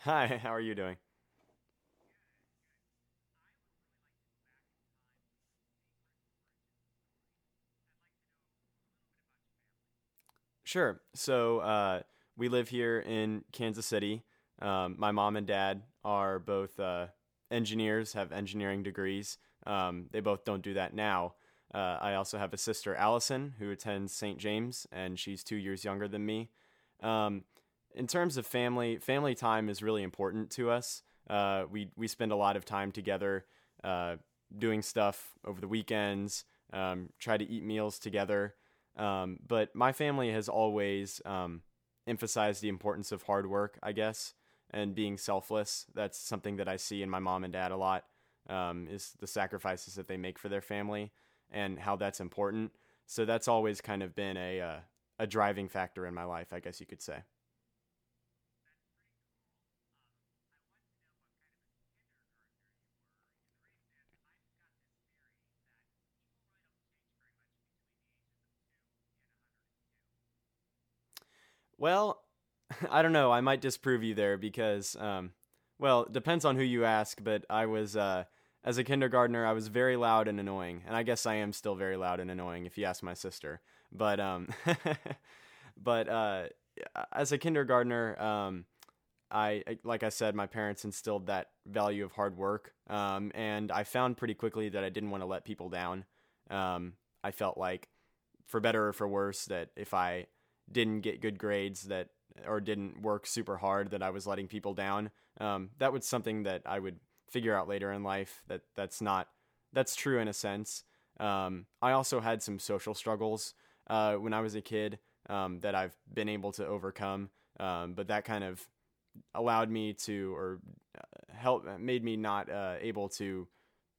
Hi, how are you doing? Sure. So uh, we live here in Kansas City. Um, my mom and dad are both uh, engineers, have engineering degrees. Um, they both don't do that now. Uh, I also have a sister, Allison, who attends St. James, and she's two years younger than me. Um, in terms of family, family time is really important to us. Uh, we we spend a lot of time together, uh, doing stuff over the weekends. Um, try to eat meals together. Um, but my family has always um, emphasized the importance of hard work, I guess, and being selfless. That's something that I see in my mom and dad a lot. Um, is the sacrifices that they make for their family and how that's important. So that's always kind of been a uh, a driving factor in my life, I guess you could say. Well, I don't know. I might disprove you there because, um, well, it depends on who you ask. But I was, uh, as a kindergartner, I was very loud and annoying, and I guess I am still very loud and annoying if you ask my sister. But, um, but uh, as a kindergartner, um, I like I said, my parents instilled that value of hard work, um, and I found pretty quickly that I didn't want to let people down. Um, I felt like, for better or for worse, that if I didn't get good grades, that or didn't work super hard, that I was letting people down. Um, that was something that I would figure out later in life. That that's not that's true in a sense. Um, I also had some social struggles uh, when I was a kid um, that I've been able to overcome, um, but that kind of allowed me to or uh, help made me not uh, able to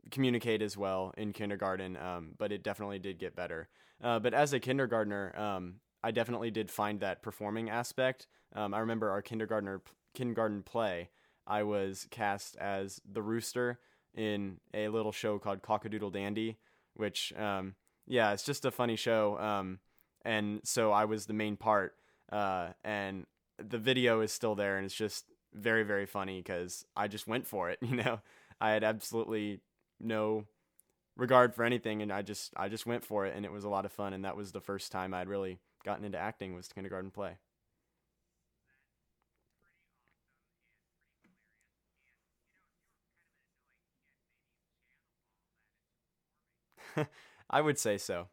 communicate as well in kindergarten um, but it definitely did get better uh, but as a kindergartner um, i definitely did find that performing aspect um, i remember our kindergartner kindergarten play i was cast as the rooster in a little show called cockadoodle dandy which um, yeah it's just a funny show um, and so i was the main part uh, and the video is still there and it's just very very funny because I just went for it. You know, I had absolutely no regard for anything and I just I just went for it and it was a lot of fun and that was the first time I'd really gotten into acting was kindergarten play. I would say so.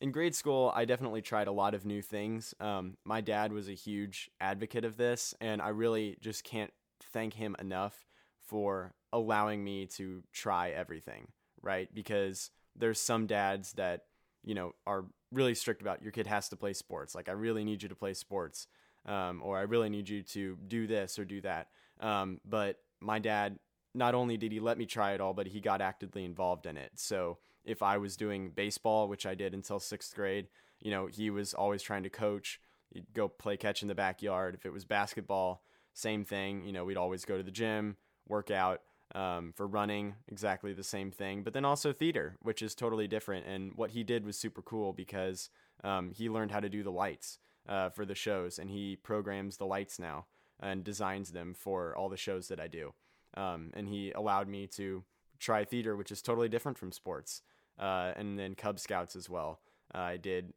in grade school, I definitely tried a lot of new things. Um, my dad was a huge advocate of this, and I really just can't thank him enough for allowing me to try everything, right? Because there's some dads that, you know, are really strict about your kid has to play sports. Like, I really need you to play sports, um, or I really need you to do this or do that. Um, but my dad, not only did he let me try it all, but he got actively involved in it. So, if I was doing baseball, which I did until sixth grade, you know, he was always trying to coach. You'd go play catch in the backyard. If it was basketball, same thing. You know, we'd always go to the gym, work out. Um, for running, exactly the same thing. But then also theater, which is totally different. And what he did was super cool because um, he learned how to do the lights uh, for the shows, and he programs the lights now and designs them for all the shows that I do. Um, and he allowed me to try theater, which is totally different from sports uh, and then Cub Scouts as well. Uh, I did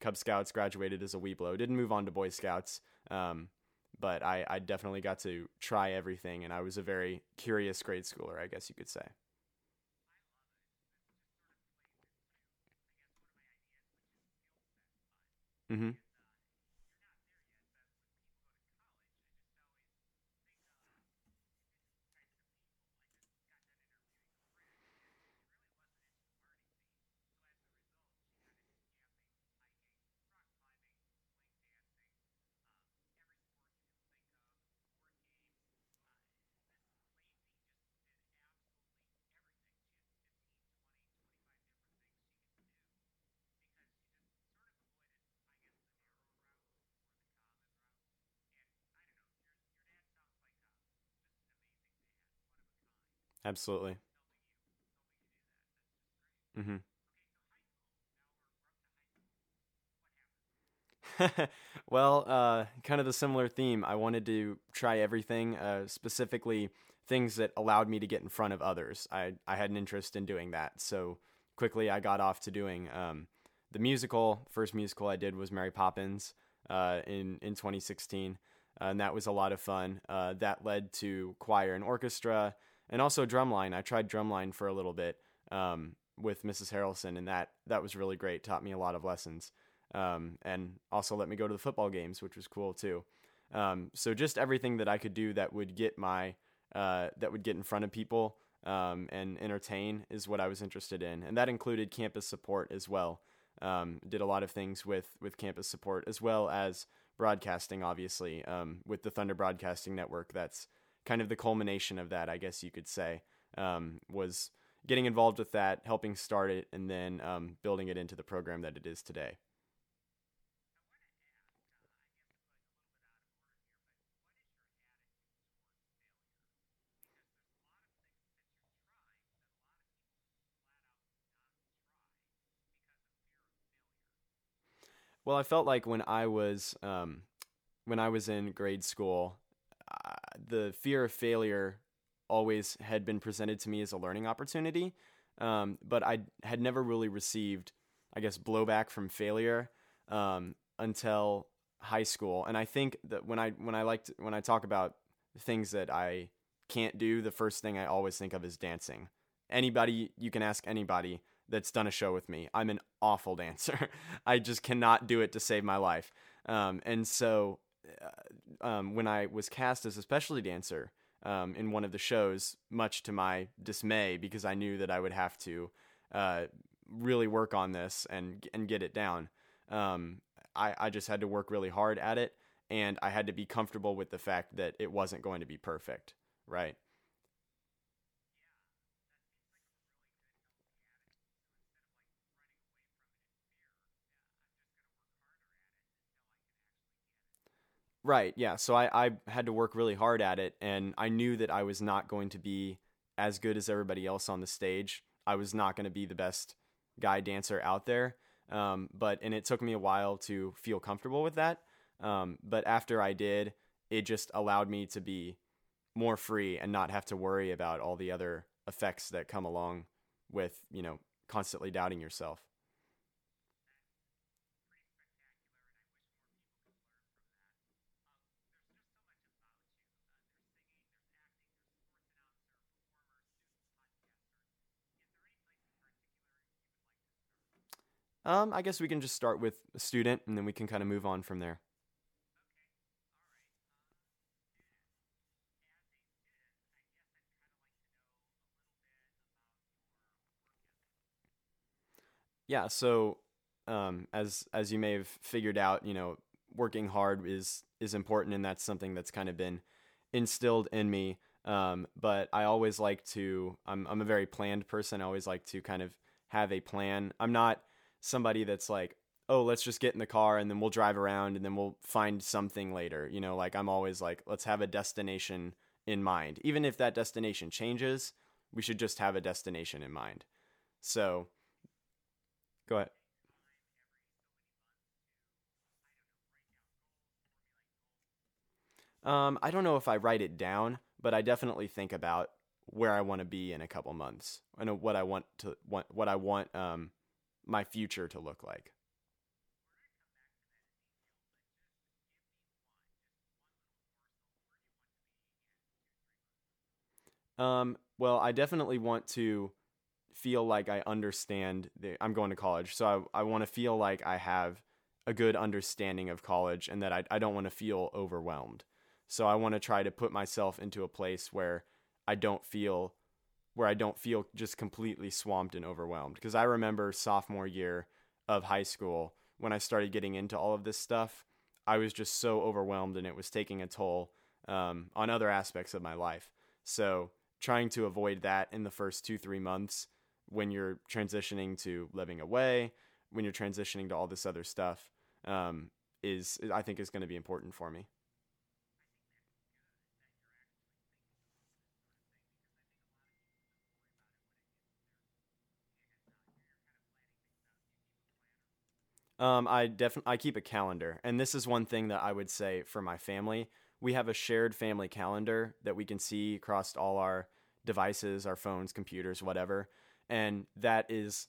Cub Scouts, graduated as a Webelo, didn't move on to Boy Scouts, um, but I, I definitely got to try everything, and I was a very curious grade schooler, I guess you could say. Mm-hmm. Absolutely. Mm-hmm. well, uh, kind of the similar theme. I wanted to try everything, uh, specifically things that allowed me to get in front of others. I, I had an interest in doing that. So quickly I got off to doing um, the musical. First musical I did was Mary Poppins uh, in, in 2016. Uh, and that was a lot of fun. Uh, that led to choir and orchestra and also drumline. I tried drumline for a little bit um, with Mrs. Harrelson, and that, that was really great. Taught me a lot of lessons. Um, and also let me go to the football games, which was cool too. Um, so just everything that I could do that would get my uh, that would get in front of people um, and entertain is what I was interested in, and that included campus support as well. Um, did a lot of things with with campus support as well as broadcasting, obviously, um, with the Thunder Broadcasting Network. That's kind of the culmination of that, I guess you could say, um, was getting involved with that, helping start it, and then um, building it into the program that it is today. Well, I felt like when I was um, when I was in grade school, uh, the fear of failure always had been presented to me as a learning opportunity, um, but I had never really received, I guess, blowback from failure um, until high school. And I think that when I when I like when I talk about things that I can't do, the first thing I always think of is dancing. Anybody you can ask anybody that's done a show with me. I'm an awful dancer. I just cannot do it to save my life. Um, and so um, when I was cast as a specialty dancer um, in one of the shows, much to my dismay, because I knew that I would have to uh, really work on this and and get it down. Um, I, I just had to work really hard at it, and I had to be comfortable with the fact that it wasn't going to be perfect, right? Right. Yeah. So I, I had to work really hard at it, and I knew that I was not going to be as good as everybody else on the stage. I was not going to be the best guy dancer out there. Um, but and it took me a while to feel comfortable with that. Um, but after I did, it just allowed me to be more free and not have to worry about all the other effects that come along with you know constantly doubting yourself. Um, I guess we can just start with a student, and then we can kind of move on from there. Yeah. So, um, as as you may have figured out, you know, working hard is is important, and that's something that's kind of been instilled in me. Um, but I always like to. I'm I'm a very planned person. I always like to kind of have a plan. I'm not somebody that's like, oh, let's just get in the car and then we'll drive around and then we'll find something later. You know, like I'm always like, let's have a destination in mind. Even if that destination changes, we should just have a destination in mind. So, go ahead. Um, I don't know if I write it down, but I definitely think about where I want to be in a couple months and what I want to want what I want um my future to look like. Um, well, I definitely want to feel like I understand the I'm going to college. So I I want to feel like I have a good understanding of college and that I I don't want to feel overwhelmed. So I want to try to put myself into a place where I don't feel where I don't feel just completely swamped and overwhelmed. Because I remember sophomore year of high school when I started getting into all of this stuff, I was just so overwhelmed and it was taking a toll um, on other aspects of my life. So trying to avoid that in the first two, three months when you're transitioning to living away, when you're transitioning to all this other stuff, um, is I think is going to be important for me. Um, I definitely I keep a calendar, and this is one thing that I would say for my family. We have a shared family calendar that we can see across all our devices, our phones, computers, whatever, and that is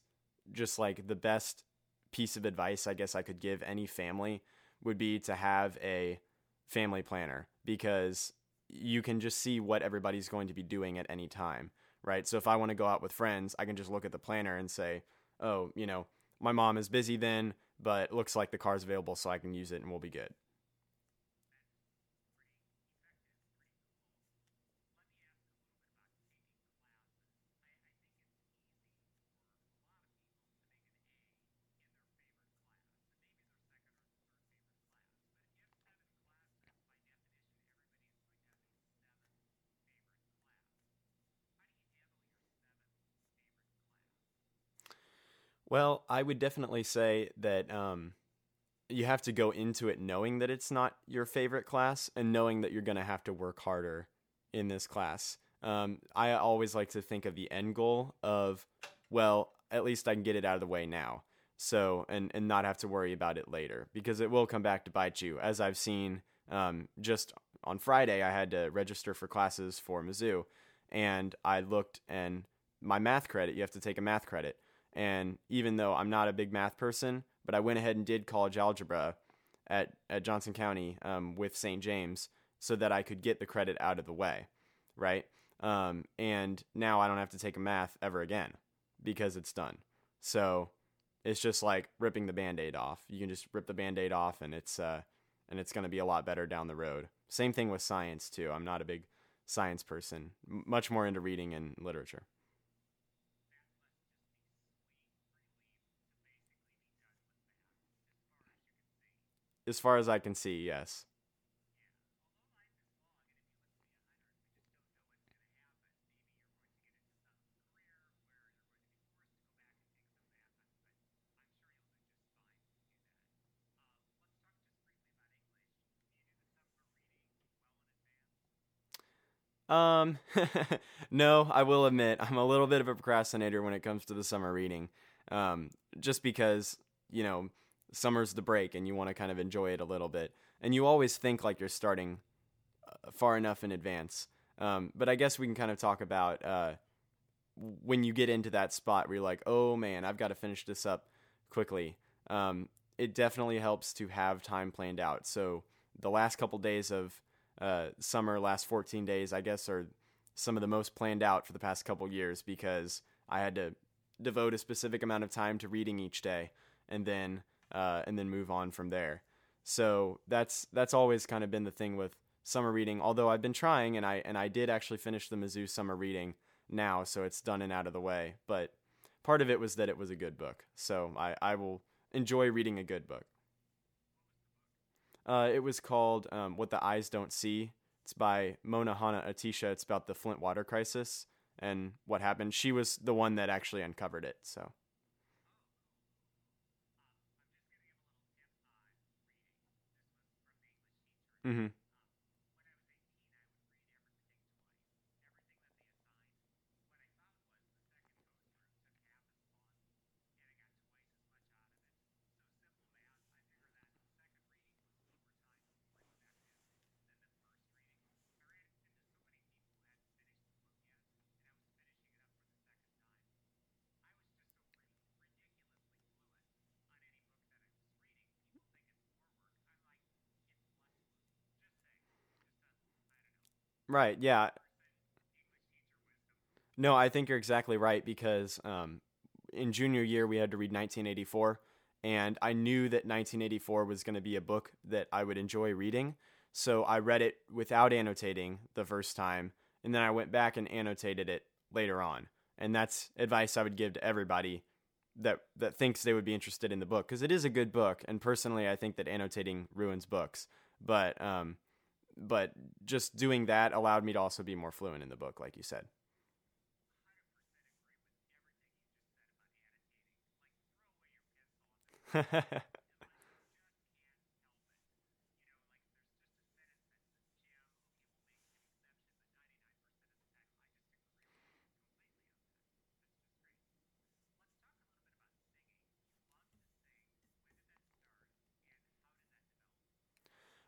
just like the best piece of advice I guess I could give any family would be to have a family planner because you can just see what everybody's going to be doing at any time, right? So if I want to go out with friends, I can just look at the planner and say, "Oh, you know, my mom is busy then, but it looks like the car's available so I can use it and we'll be good." Well, I would definitely say that um, you have to go into it knowing that it's not your favorite class and knowing that you're going to have to work harder in this class. Um, I always like to think of the end goal of, well, at least I can get it out of the way now. So, and, and not have to worry about it later because it will come back to bite you. As I've seen um, just on Friday, I had to register for classes for Mizzou and I looked and my math credit, you have to take a math credit. And even though I'm not a big math person, but I went ahead and did college algebra at, at Johnson County um, with St. James so that I could get the credit out of the way, right? Um, and now I don't have to take a math ever again because it's done. So it's just like ripping the band-aid off. You can just rip the band-aid off and it's uh, and it's going to be a lot better down the road. Same thing with science too. I'm not a big science person, much more into reading and literature. As far as I can see, yes. Um, no, I will admit I'm a little bit of a procrastinator when it comes to the summer reading. Um, just because, you know, summer's the break and you want to kind of enjoy it a little bit. And you always think like you're starting uh, far enough in advance. Um, but I guess we can kind of talk about uh, when you get into that spot where you're like, oh man, I've got to finish this up quickly. Um, it definitely helps to have time planned out. So the last couple days of uh, summer, last 14 days, I guess, are some of the most planned out for the past couple years because I had to devote a specific amount of time to reading each day, and then uh, and then move on from there. So that's that's always kind of been the thing with summer reading. Although I've been trying, and I and I did actually finish the Mizzou summer reading now, so it's done and out of the way. But part of it was that it was a good book, so I I will enjoy reading a good book. Uh, it was called um, What the Eyes Don't See. It's by Mona Hanna-Attisha. It's about the Flint water crisis and what happened. She was the one that actually uncovered it. So. Mm-hmm. Right. Yeah. No, I think you're exactly right because um, in junior year we had to read 1984, and I knew that 1984 was going to be a book that I would enjoy reading. So I read it without annotating the first time, and then I went back and annotated it later on. And that's advice I would give to everybody that that thinks they would be interested in the book because it is a good book. And personally, I think that annotating ruins books, but um, but just doing that allowed me to also be more fluent in the book, like you said.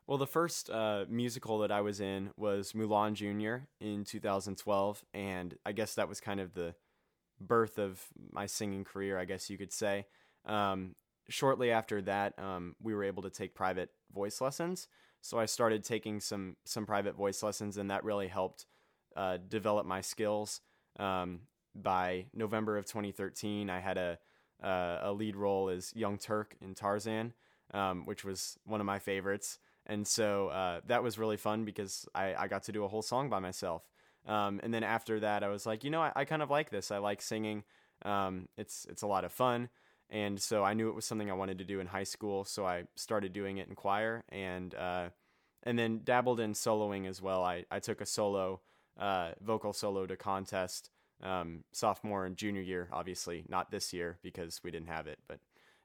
Well, the first uh, musical that I was in was Mulan Jr. in 2012, and I guess that was kind of the birth of my singing career, I guess you could say. Um, shortly after that, um, we were able to take private voice lessons. So I started taking some some private voice lessons, and that really helped uh, develop my skills. Um, by November of 2013, I had a uh, a lead role as Young Terk in Tarzan, um, which was one of my favorites. And so uh, that was really fun because I, I got to do a whole song by myself. Um, and then after that, I was like, you know, I, I kind of like this. I like singing. Um, it's it's a lot of fun, and so I knew it was something I wanted to do in high school. So I started doing it in choir, and uh, and then dabbled in soloing as well. I I took a solo uh, vocal solo to contest um, sophomore and junior year. Obviously, not this year because we didn't have it, but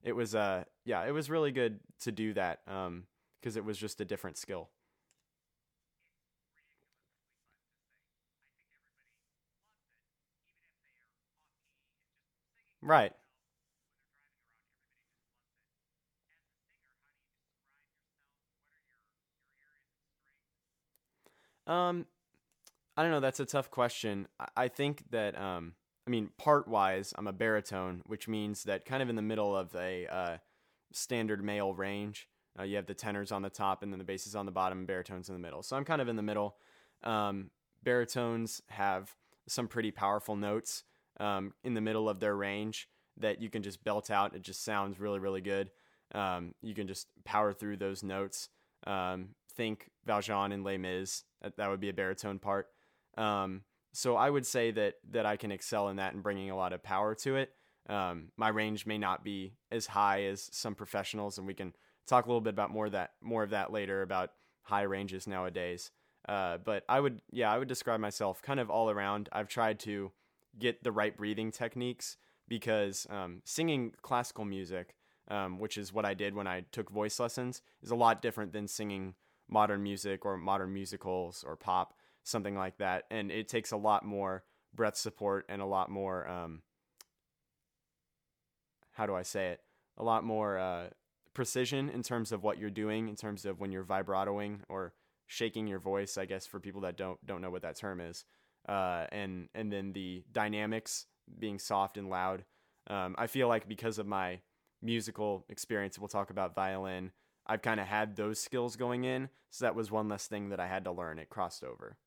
it was uh yeah, it was really good to do that because it was just a different skill. Right. Um, I don't know. That's a tough question. I, think that, um, I mean, part wise, I'm a baritone, which means that kind of in the middle of a uh, standard male range, uh, you have the tenors on the top and then the basses on the bottom and baritones in the middle. So I'm kind of in the middle. Um, baritones have some pretty powerful notes um, in the middle of their range that you can just belt out. It just sounds really, really good. Um, you can just power through those notes. Um, think Valjean and Les Mis. That, that would be a baritone part. Um, so I would say that that I can excel in that and bringing a lot of power to it. Um, my range may not be as high as some professionals, and we can talk a little bit about more of that more of that later about high ranges nowadays. Uh, but I would, yeah, I would describe myself kind of all around. I've tried to get the right breathing techniques because um, singing classical music, um, which is what I did when I took voice lessons, is a lot different than singing modern music or modern musicals or pop, something like that. And it takes a lot more breath support and a lot more, um, how do I say it? A lot more uh, precision in terms of what you're doing, in terms of when you're vibratoing or shaking your voice. I guess for people that don't don't know what that term is, uh, and and then the dynamics being soft and loud. Um, I feel like because of my musical experience, we'll talk about violin. I've kind of had those skills going in, so that was one less thing that I had to learn. It crossed over.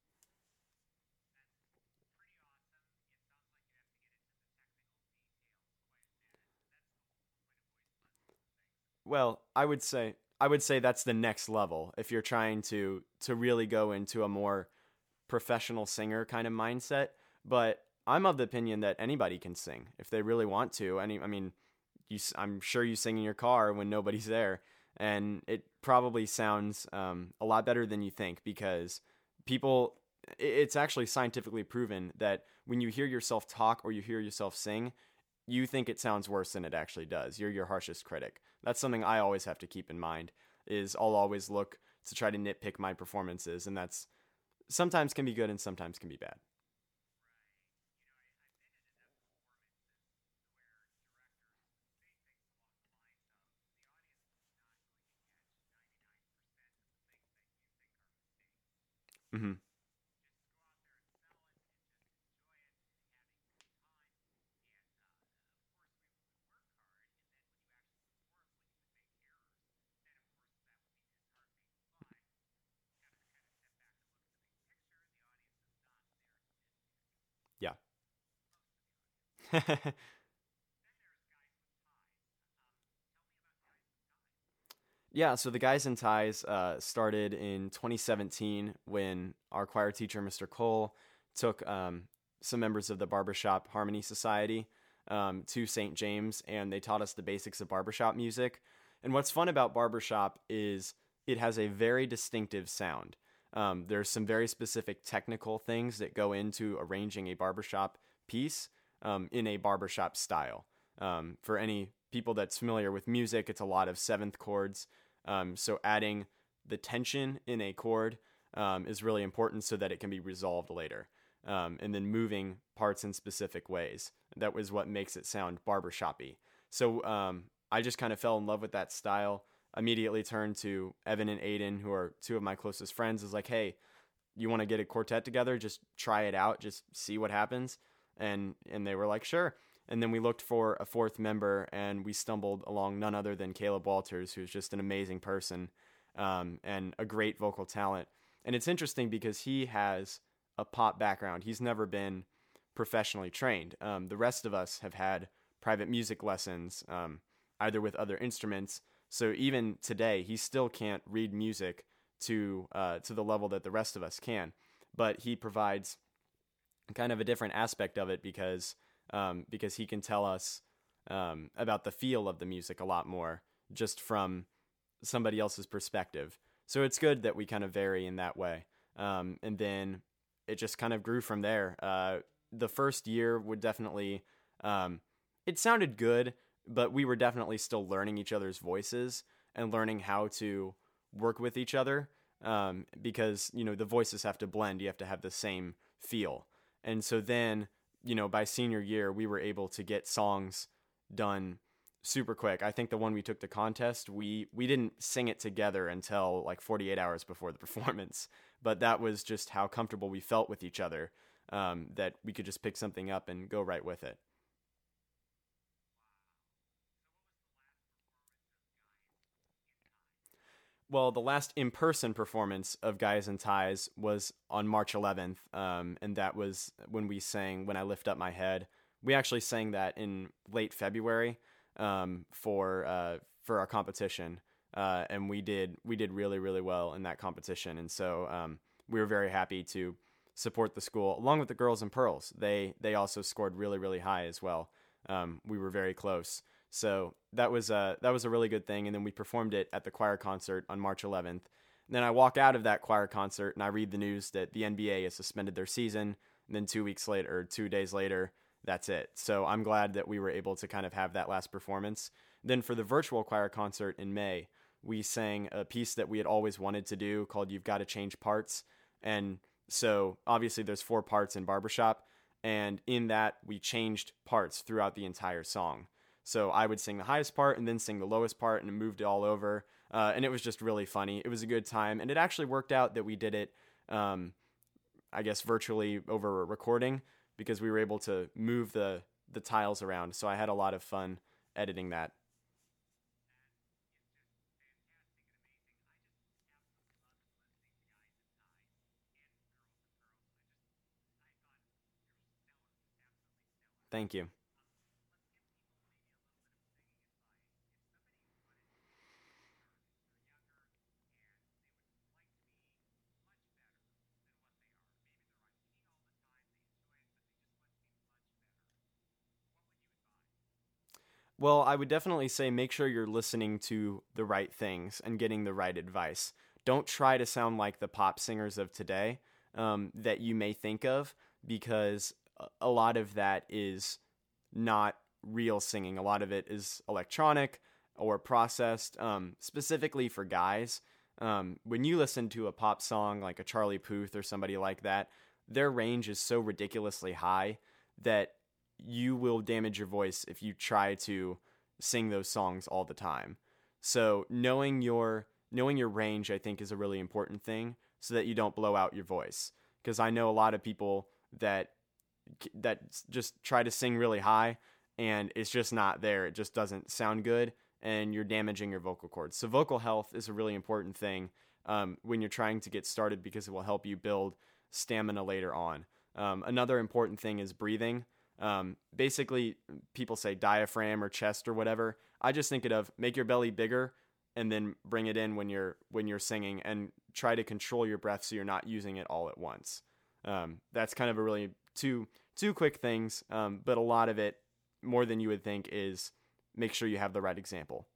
Well, I would say I would say that's the next level if you're trying to to really go into a more professional singer kind of mindset. But I'm of the opinion that anybody can sing if they really want to. Any, I mean, you, I'm sure you sing in your car when nobody's there, and it probably sounds um, a lot better than you think because people. It's actually scientifically proven that when you hear yourself talk or you hear yourself sing, you think it sounds worse than it actually does. You're your harshest critic. That's something I always have to keep in mind. Is I'll always look to try to nitpick my performances, and that's sometimes can be good and sometimes can be bad. Mm-hmm. Yeah. Yeah, so the Guys in Ties uh, started in 2017 when our choir teacher, Mr. Cole, took um, some members of the Barbershop Harmony Society um, to St. James and they taught us the basics of barbershop music. And what's fun about barbershop is it has a very distinctive sound. Um, there's some very specific technical things that go into arranging a barbershop piece um, in a barbershop style. Um, for any people that's familiar with music, it's a lot of seventh chords um, so adding the tension in a chord um, is really important so that it can be resolved later. Um, and then moving parts in specific ways. That was what makes it sound barbershoppy. So um, I just kind of fell in love with that style. immediately turned to Evan and Aiden, who are two of my closest friends, is like, hey, you want to get a quartet together? Just try it out, just see what happens. And and they were like, sure. And then we looked for a fourth member, and we stumbled along none other than Caleb Walters, who's just an amazing person um, and a great vocal talent. And it's interesting because he has a pop background. He's never been professionally trained. Um, the rest of us have had private music lessons, um, either with other instruments. So even today, he still can't read music to uh, to the level that the rest of us can. But he provides kind of a different aspect of it because um, because he can tell us um, about the feel of the music a lot more just from somebody else's perspective. So it's good that we kind of vary in that way. Um, and then it just kind of grew from there. Uh, the first year would definitely, um, it sounded good, but we were definitely still learning each other's voices and learning how to work with each other um, because, you know, the voices have to blend. You have to have the same feel. And so then you know, by senior year, we were able to get songs done super quick. I think the one we took to contest, we we didn't sing it together until like 48 hours before the performance, but that was just how comfortable we felt with each other um, that we could just pick something up and go right with it. Well, the last in person performance of Guys and Ties was on March 11th, um, and that was when we sang When I Lift Up My Head. We actually sang that in late February um, for uh, for our competition, uh, and we did we did really really well in that competition, and so um, we were very happy to support the school along with the girls and pearls. They they also scored really really high as well. Um, we were very close. So that was a that was a really good thing. And then we performed it at the choir concert on March 11th. And then I walk out of that choir concert and I read the news that the NBA has suspended their season. And then two weeks later, or two days later, that's it. So I'm glad that we were able to kind of have that last performance. Then for the virtual choir concert in May, we sang a piece that we had always wanted to do called You've Got to Change Parts. And so obviously there's four parts in Barbershop. And in that, we changed parts throughout the entire song. So I would sing the highest part and then sing the lowest part and moved it all over. Uh, and it was just really funny. It was a good time. And it actually worked out that we did it, um, I guess, virtually over a recording because we were able to move the, the tiles around. So I had a lot of fun editing that. Thank you. Well, I would definitely say make sure you're listening to the right things and getting the right advice. Don't try to sound like the pop singers of today um, that you may think of because a lot of that is not real singing. A lot of it is electronic or processed, um, specifically for guys. Um, when you listen to a pop song like a Charlie Puth or somebody like that, their range is so ridiculously high that you will damage your voice if you try to sing those songs all the time. So knowing your knowing your range I think is a really important thing so that you don't blow out your voice because I know a lot of people that that just try to sing really high and it's just not there. It just doesn't sound good and you're damaging your vocal cords. So vocal health is a really important thing um, when you're trying to get started because it will help you build stamina later on. Um, another important thing is breathing. Um, basically, people say diaphragm or chest or whatever. I just think it of make your belly bigger and then bring it in when you're when you're singing and try to control your breath so you're not using it all at once. Um, that's kind of a really two two quick things, um, but a lot of it more than you would think is make sure you have the right example.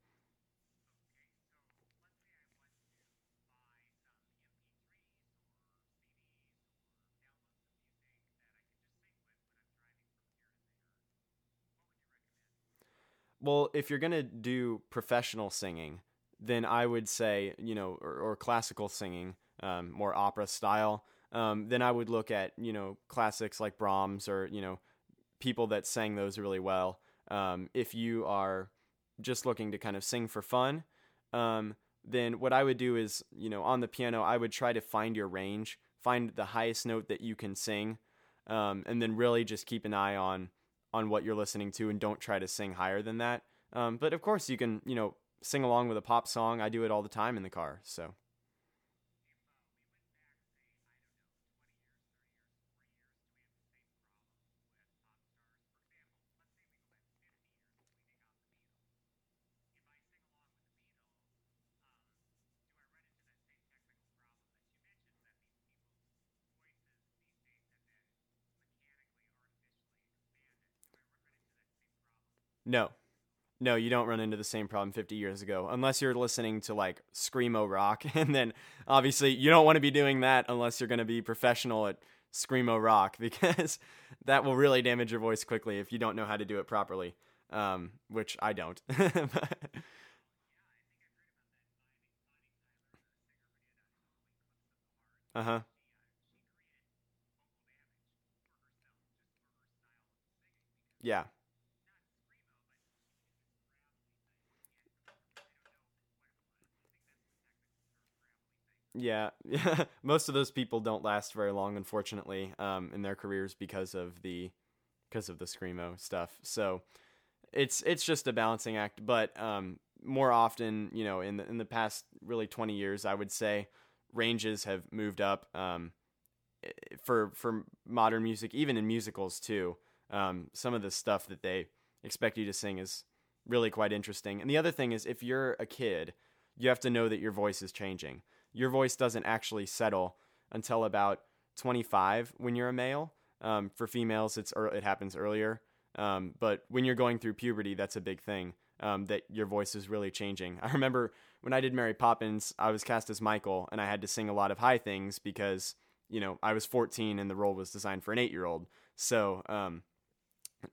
Well, if you're gonna do professional singing, then I would say, you know, or, or classical singing, um, more opera style. Um, then I would look at, you know, classics like Brahms or you know, people that sang those really well. Um, if you are just looking to kind of sing for fun, um, then what I would do is, you know, on the piano, I would try to find your range, find the highest note that you can sing, um, and then really just keep an eye on on what you're listening to and don't try to sing higher than that. Um, but of course, you can, you know, sing along with a pop song. I do it all the time in the car. So. No, no, you don't run into the same problem 50 years ago unless you're listening to like screamo rock, and then obviously you don't want to be doing that unless you're going to be professional at screamo rock because that will really damage your voice quickly if you don't know how to do it properly. Um, which I don't. uh huh. Yeah. Yeah. Most of those people don't last very long, unfortunately, um, in their careers because of the because of the screamo stuff. So it's it's just a balancing act. But um, more often, you know, in the in the past really twenty years, I would say ranges have moved up um, for for modern music, even in musicals too. Um, some of the stuff that they expect you to sing is really quite interesting. And the other thing is, if you're a kid, you have to know that your voice is changing your voice doesn't actually settle until about 25 when you're a male. Um, for females, it's it happens earlier. Um, but when you're going through puberty, that's a big thing. Um, that your voice is really changing. I remember when I did Mary Poppins, I was cast as Michael, and I had to sing a lot of high things because you know I was 14 and the role was designed for an eight year old. So um,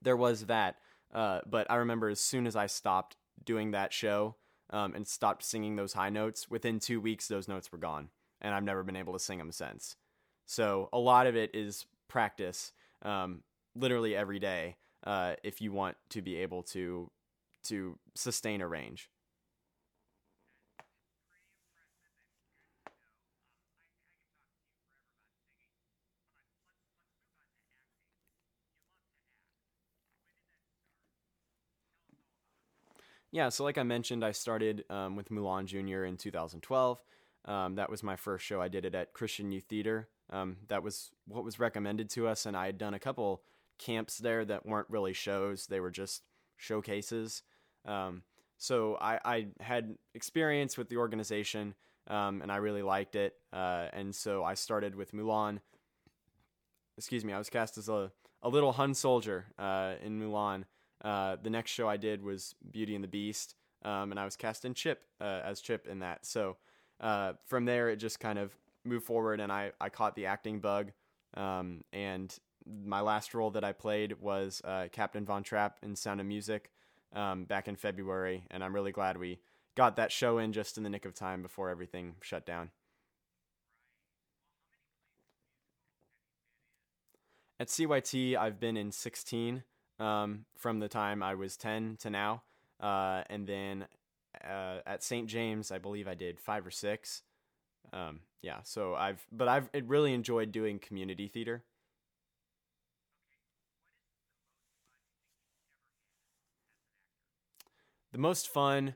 there was that. Uh, but I remember as soon as I stopped doing that show, um, and stopped singing those high notes, within two weeks, those notes were gone. And I've never been able to sing them since. So a lot of it is practice, um, literally every day, uh, if you want to be able to to sustain a range. Yeah, so like I mentioned, I started um, with Mulan Jr. in 2012. Um, that was my first show. I did it at Christian Youth Theater. Um, that was what was recommended to us, and I had done a couple camps there that weren't really shows; they were just showcases. Um, so I, I, had experience with the organization, um, and I really liked it. Uh, and so I started with Mulan. Excuse me, I was cast as a, a little Hun soldier uh, in Mulan. Uh, the next show I did was Beauty and the Beast, um, and I was cast in Chip uh, as Chip in that. So uh, from there, it just kind of moved forward, and I, I caught the acting bug. Um, and my last role that I played was uh, Captain Von Trapp in Sound of Music um, back in February, and I'm really glad we got that show in just in the nick of time before everything shut down. At CYT, I've been in 16 um, from the time I was 10 to now. Uh, and then uh, at St. James, I believe I did five or six. Um, yeah, so I've, but I've really enjoyed doing community theater. The most fun,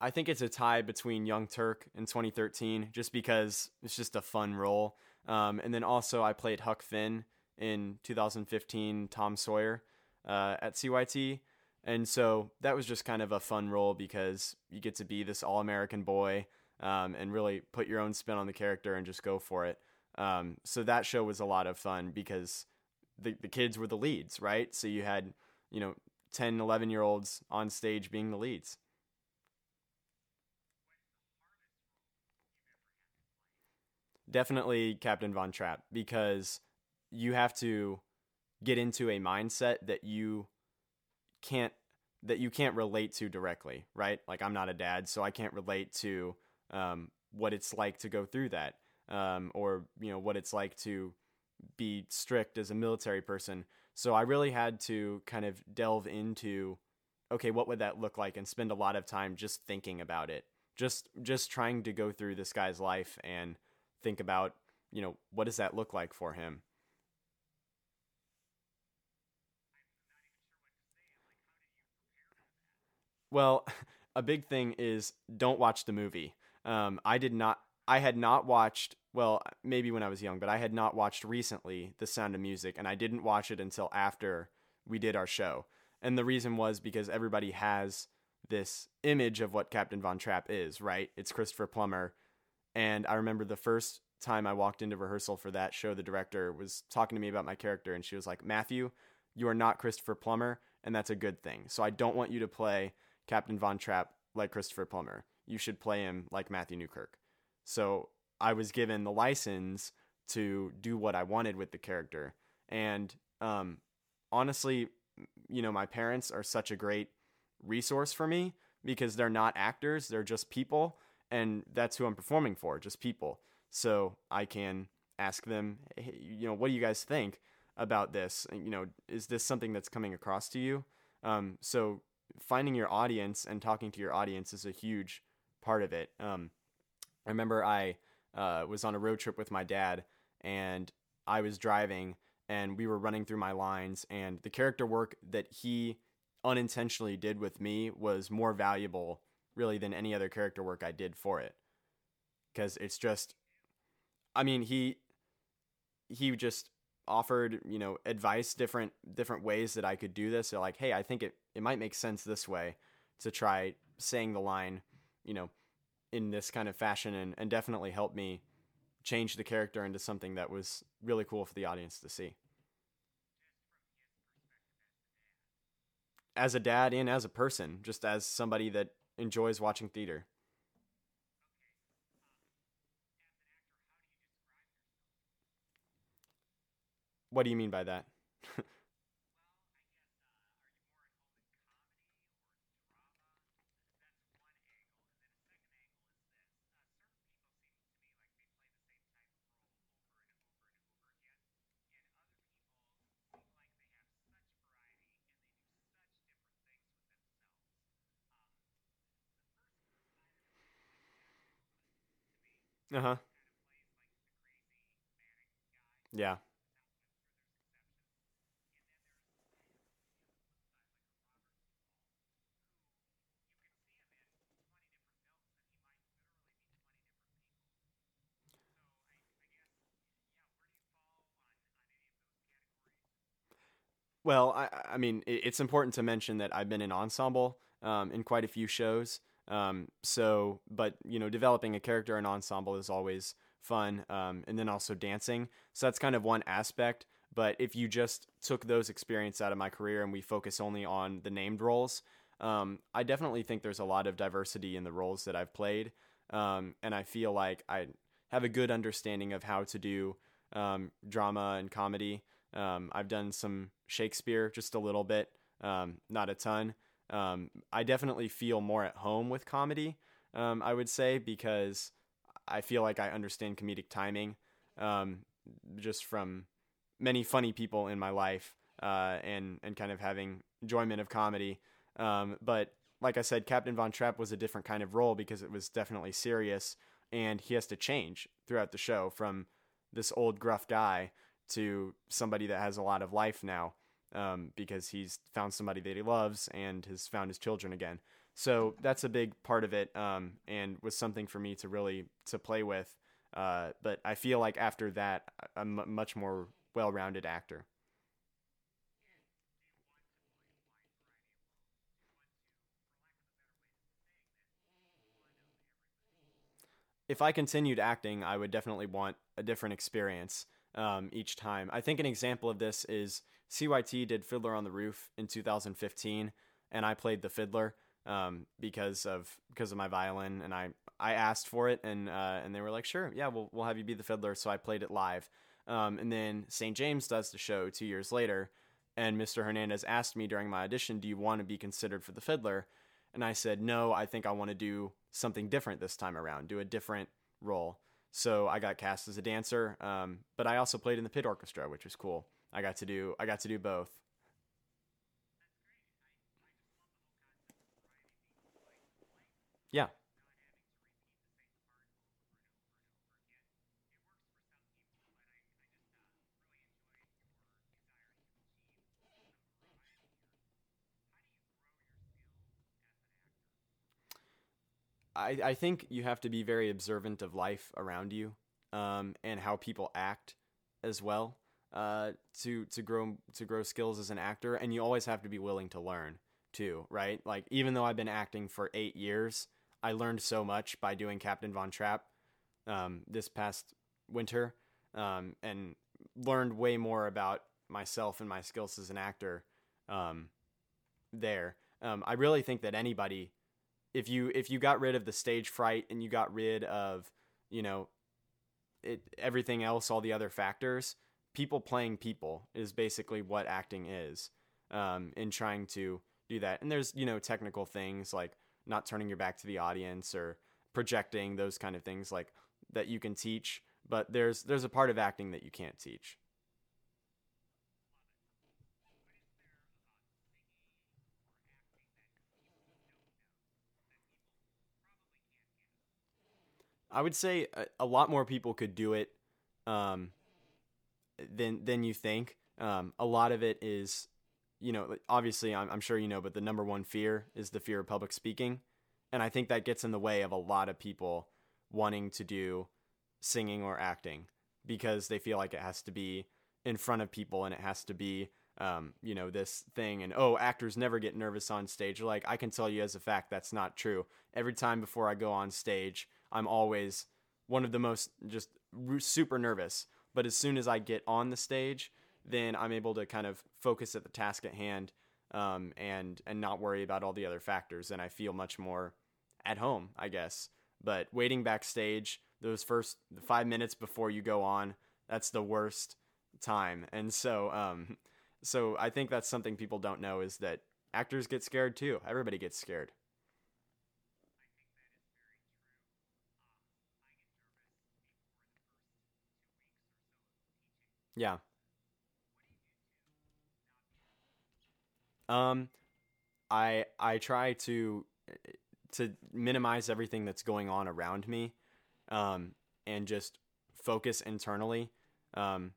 I think it's a tie between Young Terk in 2013, just because it's just a fun role. Um, and then also I played Huck Finn in 2015 Tom Sawyer uh, at CYT. And so that was just kind of a fun role because you get to be this all American boy um, and really put your own spin on the character and just go for it. Um, so that show was a lot of fun because the, the kids were the leads, right? So you had, you know, 10, 11 year olds on stage being the leads. Definitely Captain Von Trapp because you have to get into a mindset that you can't that you can't relate to directly, right? Like I'm not a dad, so I can't relate to um, what it's like to go through that, um, or you know what it's like to be strict as a military person. So I really had to kind of delve into okay, what would that look like and spend a lot of time just thinking about it. Just just trying to go through this guy's life and think about, you know, what does that look like for him? Well, a big thing is don't watch the movie. Um, I did not. I had not watched. Well, maybe when I was young, but I had not watched recently The Sound of Music, and I didn't watch it until after we did our show. And the reason was because everybody has this image of what Captain Von Trapp is, right? It's Christopher Plummer. And I remember the first time I walked into rehearsal for that show, the director was talking to me about my character, and she was like, Matthew, you are not Christopher Plummer, and that's a good thing. So I don't want you to play Captain Von Trapp like Christopher Plummer. You should play him like Matthew Newkirk. So I was given the license to do what I wanted with the character. And um, honestly, you know, my parents are such a great resource for me because they're not actors, they're just people. And that's who I'm performing for, just people. So I can ask them, hey, you know, what do you guys think about this? You know, is this something that's coming across to you? Um, so finding your audience and talking to your audience is a huge part of it. Um, I remember I uh, was on a road trip with my dad, and I was driving, and we were running through my lines, and the character work that he unintentionally did with me was more valuable, really, than any other character work I did for it, because it's just, I mean, he he just offered you know advice different different ways that I could do this. They're like, hey, I think it it might make sense this way to try saying the line, you know, in this kind of fashion, and and definitely help me change the character into something that was really cool for the audience to see. As a dad and as a person, just as somebody that enjoys watching theater. What do you mean by that? uh huh. Yeah. Well, I, I mean, it's important to mention that I've been in ensemble um, in quite a few shows. Um, so, but you know, developing a character in ensemble is always fun, um, and then also dancing. So that's kind of one aspect. But if you just took those experience out of my career and we focus only on the named roles, um, I definitely think there's a lot of diversity in the roles that I've played, um, and I feel like I have a good understanding of how to do um, drama and comedy. Um, I've done some Shakespeare just a little bit, um, not a ton. Um, I definitely feel more at home with comedy, um, I would say, because I feel like I understand comedic timing um, just from many funny people in my life uh, and, and kind of having enjoyment of comedy. Um, but like I said, Captain Von Trapp was a different kind of role because it was definitely serious and he has to change throughout the show from this old gruff guy to somebody that has a lot of life now um, because he's found somebody that he loves and has found his children again. So that's a big part of it, um, and was something for me to really to play with. Uh, but I feel like after that, I'm a much more well-rounded actor. If I continued acting, I would definitely want a different experience um, each time. I think an example of this is CYT did Fiddler on the Roof in 2015, and I played the fiddler um, because of because of my violin, and I I asked for it, and uh, and they were like, sure, yeah, we'll we'll have you be the fiddler. So I played it live, um, and then St. James does the show two years later, and Mr. Hernandez asked me during my audition, do you want to be considered for the fiddler? And I said, no, I think I want to do something different this time around, do a different role. So I got cast as a dancer, um, but I also played in the pit orchestra, which was cool. I got to do I got to do both. Yeah. I, I think you have to be very observant of life around you um, and how people act as well uh, to to grow to grow skills as an actor and you always have to be willing to learn too right? Like even though I've been acting for eight years I learned so much by doing Captain Von Trapp um, this past winter um, and learned way more about myself and my skills as an actor um, there. Um, I really think that anybody if you if you got rid of the stage fright and you got rid of you know it everything else all the other factors people playing people is basically what acting is um, in trying to do that. And there's you know technical things like not turning your back to the audience or projecting those kind of things like that you can teach but there's there's a part of acting that you can't teach I would say a, a, lot more people could do it um, than than you think. Um, a lot of it is, you know, obviously I'm, I'm sure you know, but the number one fear is the fear of public speaking, and I think that gets in the way of a lot of people wanting to do singing or acting because they feel like it has to be in front of people and it has to be um, you know, this thing and oh, actors never get nervous on stage. Like I can tell you as a fact that's not true. Every time before I go on stage, I'm always one of the most just super nervous. But as soon as I get on the stage, then I'm able to kind of focus at the task at hand um, and and not worry about all the other factors. And I feel much more at home, I guess. But waiting backstage, those first five minutes before you go on, that's the worst time. And so, um, so I think that's something people don't know is that actors get scared too. Everybody gets scared. Yeah. Um, I I try to to minimize everything that's going on around me, um, and just focus internally. Um,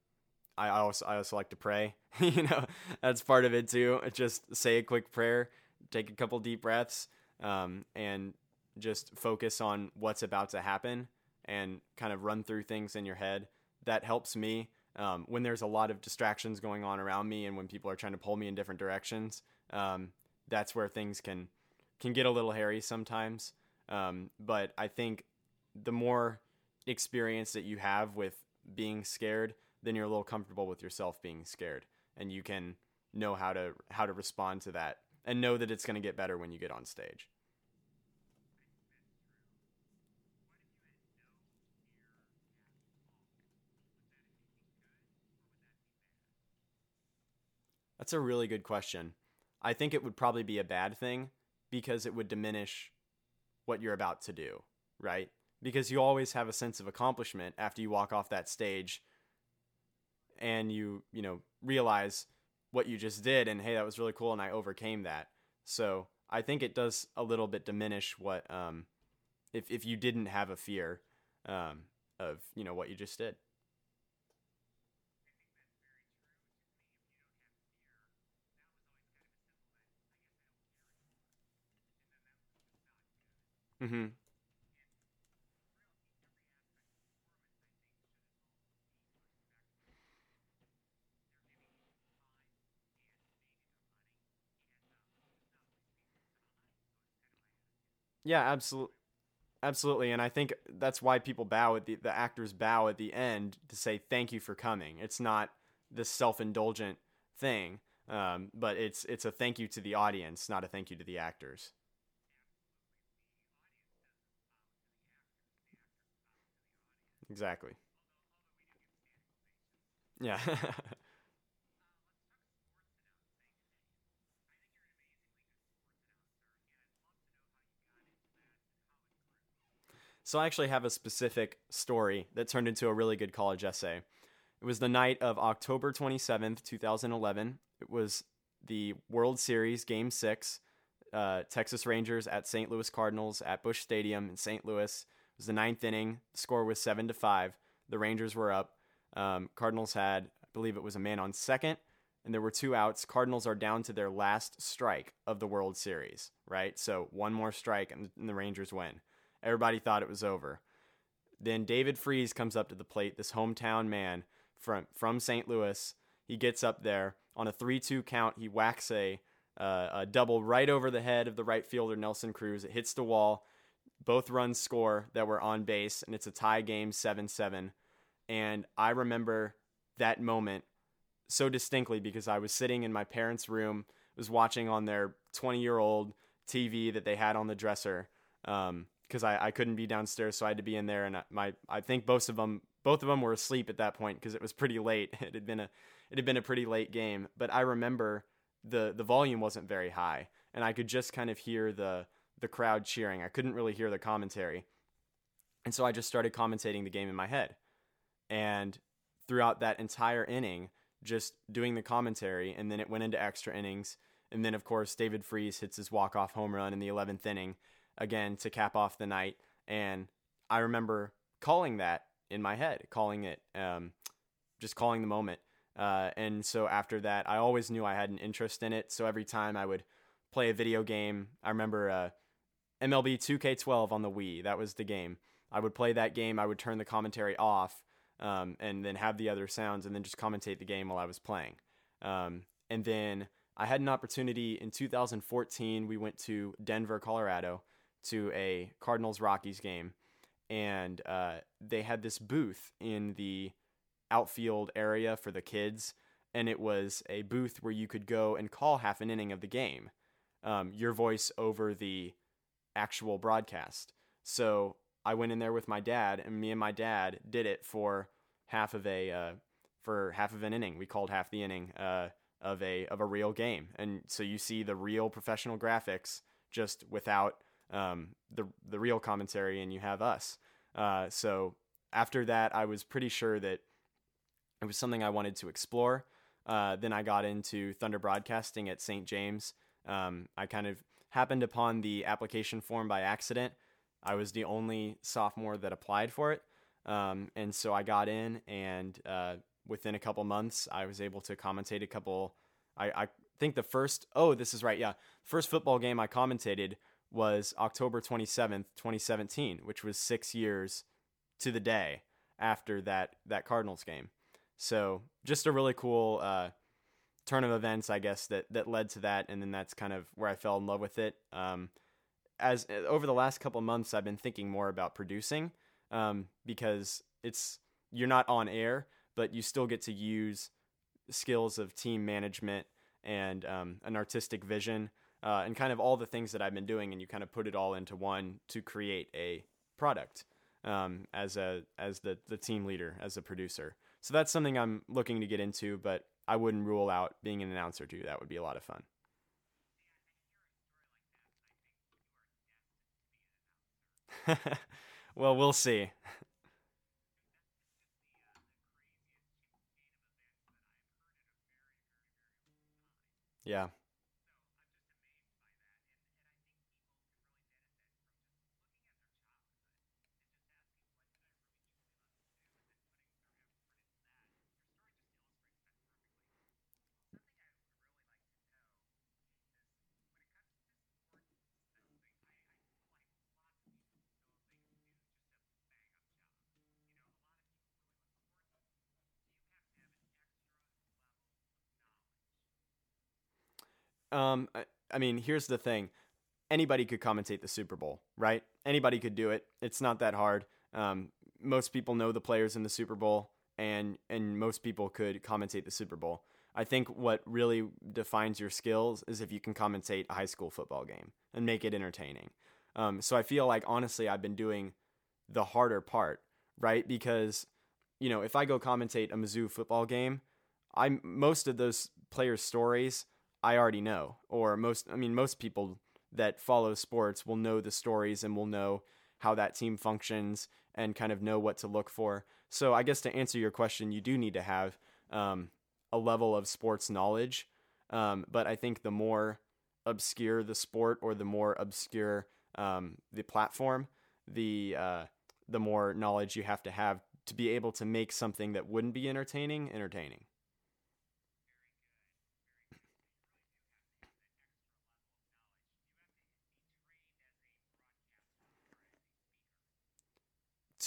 I also I also like to pray. you know, that's part of it too. Just say a quick prayer, take a couple deep breaths, um, and just focus on what's about to happen, and kind of run through things in your head. That helps me um, when there's a lot of distractions going on around me and when people are trying to pull me in different directions, um, that's where things can can get a little hairy sometimes. Um, but I think the more experience that you have with being scared, then you're a little comfortable with yourself being scared, and you can know how to how to respond to that and know that it's going to get better when you get on stage. That's a really good question. I think it would probably be a bad thing because it would diminish what you're about to do, right? Because you always have a sense of accomplishment after you walk off that stage and you, you know, realize what you just did and hey, that was really cool and I overcame that. So, I think it does a little bit diminish what um if if you didn't have a fear um of, you know, what you just did. Mm-hmm. Yeah, absolutely. Absolutely, and I think that's why people bow at the the actors bow at the end to say thank you for coming. It's not this self indulgent thing, um, but it's it's a thank you to the audience, not a thank you to the actors. Exactly. Yeah. so I actually have a specific story that turned into a really good college essay. It was the night of October 27th, 2011. It was the World Series Game 6. uh, Texas Rangers at St. Louis Cardinals at Busch Stadium in St. Louis. Was the ninth inning. The score was seven to five. The Rangers were up. Um, Cardinals had, I believe it was a man on second, and there were two outs. Cardinals are down to their last strike of the World Series, right? So one more strike and, and the Rangers win. Everybody thought it was over. Then David Freese comes up to the plate, this hometown man from from St. Louis. He gets up there on a 3-2 count. He whacks a uh, a double right over the head of the right fielder Nelson Cruz. It hits the wall. Both runs score that were on base, and it's a tie game, seven seven. And I remember that moment so distinctly because I was sitting in my parents' room, was watching on their 20 year old TV that they had on the dresser. Um, because I, I couldn't be downstairs, so I had to be in there. And my I think both of them both of them were asleep at that point because it was pretty late. It had been a it had been a pretty late game, but I remember the the volume wasn't very high, and I could just kind of hear the the crowd cheering. I couldn't really hear the commentary, and so I just started commentating the game in my head, and throughout that entire inning, just doing the commentary, and then it went into extra innings, and then of course David Freese hits his walk off home run in the eleventh inning again to cap off the night, and I remember calling that in my head, calling it, um, just calling the moment. Uh, and so after that, I always knew I had an interest in it. So every time I would play a video game, I remember uh, MLB 2K12 on the Wii. That was the game. I would play that game. I would turn the commentary off um, and then have the other sounds and then just commentate the game while I was playing. Um, and then I had an opportunity in 2014. We went to Denver, Colorado to a Cardinals Rockies game. And uh, they had this booth in the outfield area for the kids, and it was a booth where you could go and call half an inning of the game, um, your voice over the actual broadcast. So I went in there with my dad, and me and my dad did it for half of a uh, for half of an inning. We called half the inning uh, of a of a real game, and so you see the real professional graphics just without um, the the real commentary, and you have us. Uh, so after that, I was pretty sure that it was something I wanted to explore. Uh, then I got into Thunder Broadcasting at St. James. Um, I kind of happened upon the application form by accident. I was the only sophomore that applied for it. Um, and so I got in, and uh, within a couple months, I was able to commentate a couple. I, I think the first, oh, this is right, yeah. First football game I commentated was October 27th, 2017, which was six years to the day after that, that Cardinals game. So just a really cool uh, turn of events, I guess that that led to that, and then that's kind of where I fell in love with it. Um, as uh, over the last couple months, I've been thinking more about producing um, because it's you're not on air, but you still get to use skills of team management and um, an artistic vision uh, and kind of all the things that I've been doing, and you kind of put it all into one to create a product um, as a as the the team leader, as a producer. So that's something I'm looking to get into, but I wouldn't rule out being an announcer too. That would be a lot of fun. well, we'll see. yeah. Um, I, I mean, here's the thing: anybody could commentate the Super Bowl, right? Anybody could do it. It's not that hard. Um, most people know the players in the Super Bowl, and and most people could commentate the Super Bowl. I think what really defines your skills is if you can commentate a high school football game and make it entertaining. Um, so I feel like honestly, I've been doing the harder part, right? Because you know, if I go commentate a Mizzou football game, I'm most of those players' stories I already know, or most, I mean, most people that follow sports will know the stories and will know how that team functions and kind of know what to look for. So I guess to answer your question, you do need to have um, a level of sports knowledge. Um, but I think the more obscure the sport or the more obscure um, the platform, the uh, the more knowledge you have to have to be able to make something that wouldn't be entertaining entertaining.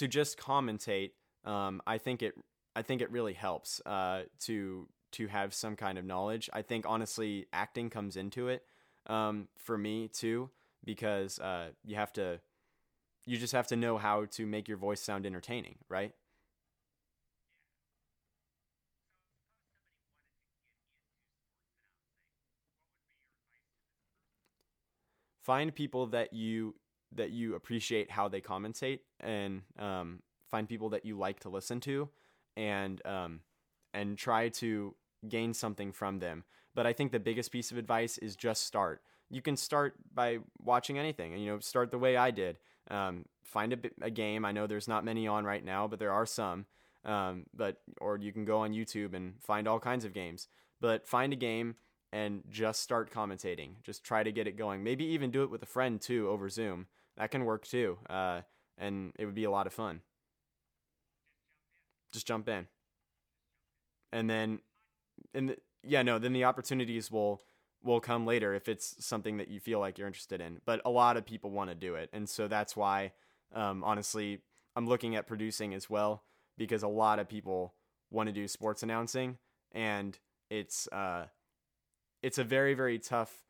To just commentate, um, I think it I think it really helps uh, to to have some kind of knowledge. I think honestly, acting comes into it um, for me too because uh, you have to you just have to know how to make your voice sound entertaining, right? Find people that you that you appreciate how they commentate, and um, find people that you like to listen to, and um, and try to gain something from them. But I think the biggest piece of advice is just start. You can start by watching anything, and you know, start the way I did. Um, find a, a, game. I know there's not many on right now, but there are some. Um, but or you can go on YouTube and find all kinds of games. But find a game and just start commentating. Just try to get it going. Maybe even do it with a friend too over Zoom. That can work too, uh, and it would be a lot of fun. Just jump in, and then, and the, yeah, no, then the opportunities will will come later if it's something that you feel like you're interested in. But a lot of people want to do it, and so that's why, um, honestly, I'm looking at producing as well because a lot of people want to do sports announcing, and it's uh, it's a very very tough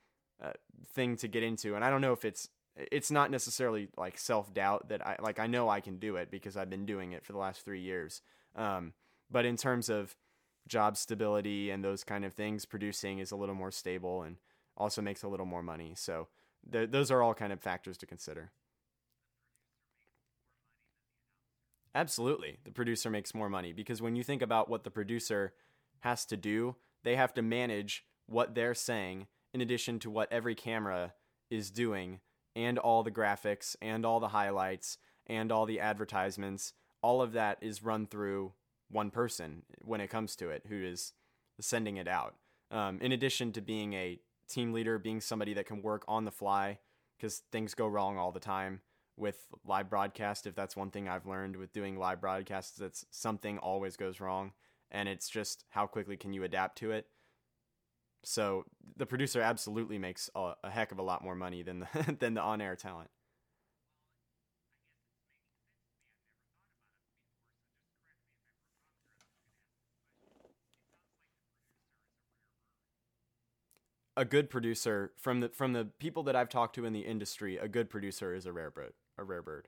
uh, thing to get into, and I don't know if it's it's not necessarily like self doubt that I like I know I can do it because I've been doing it for the last three years. Um, but in terms of job stability and those kind of things, producing is a little more stable and also makes a little more money. So th- those are all kind of factors to consider. Absolutely. The producer makes more money because when you think about what the producer has to do, they have to manage what they're saying in addition to what every camera is doing and all the graphics and all the highlights and all the advertisements. All of that is run through one person when it comes to it who is sending it out. Um, in addition to being a team leader, being somebody that can work on the fly because things go wrong all the time with live broadcast. If that's one thing I've learned with doing live broadcasts, that's something always goes wrong, and it's just how quickly can you adapt to it. So the producer absolutely makes a, a heck of a lot more money than the than the on air talent. a good producer from the from the people that I've talked to in the industry, a good producer is a rare bird. A rare bird.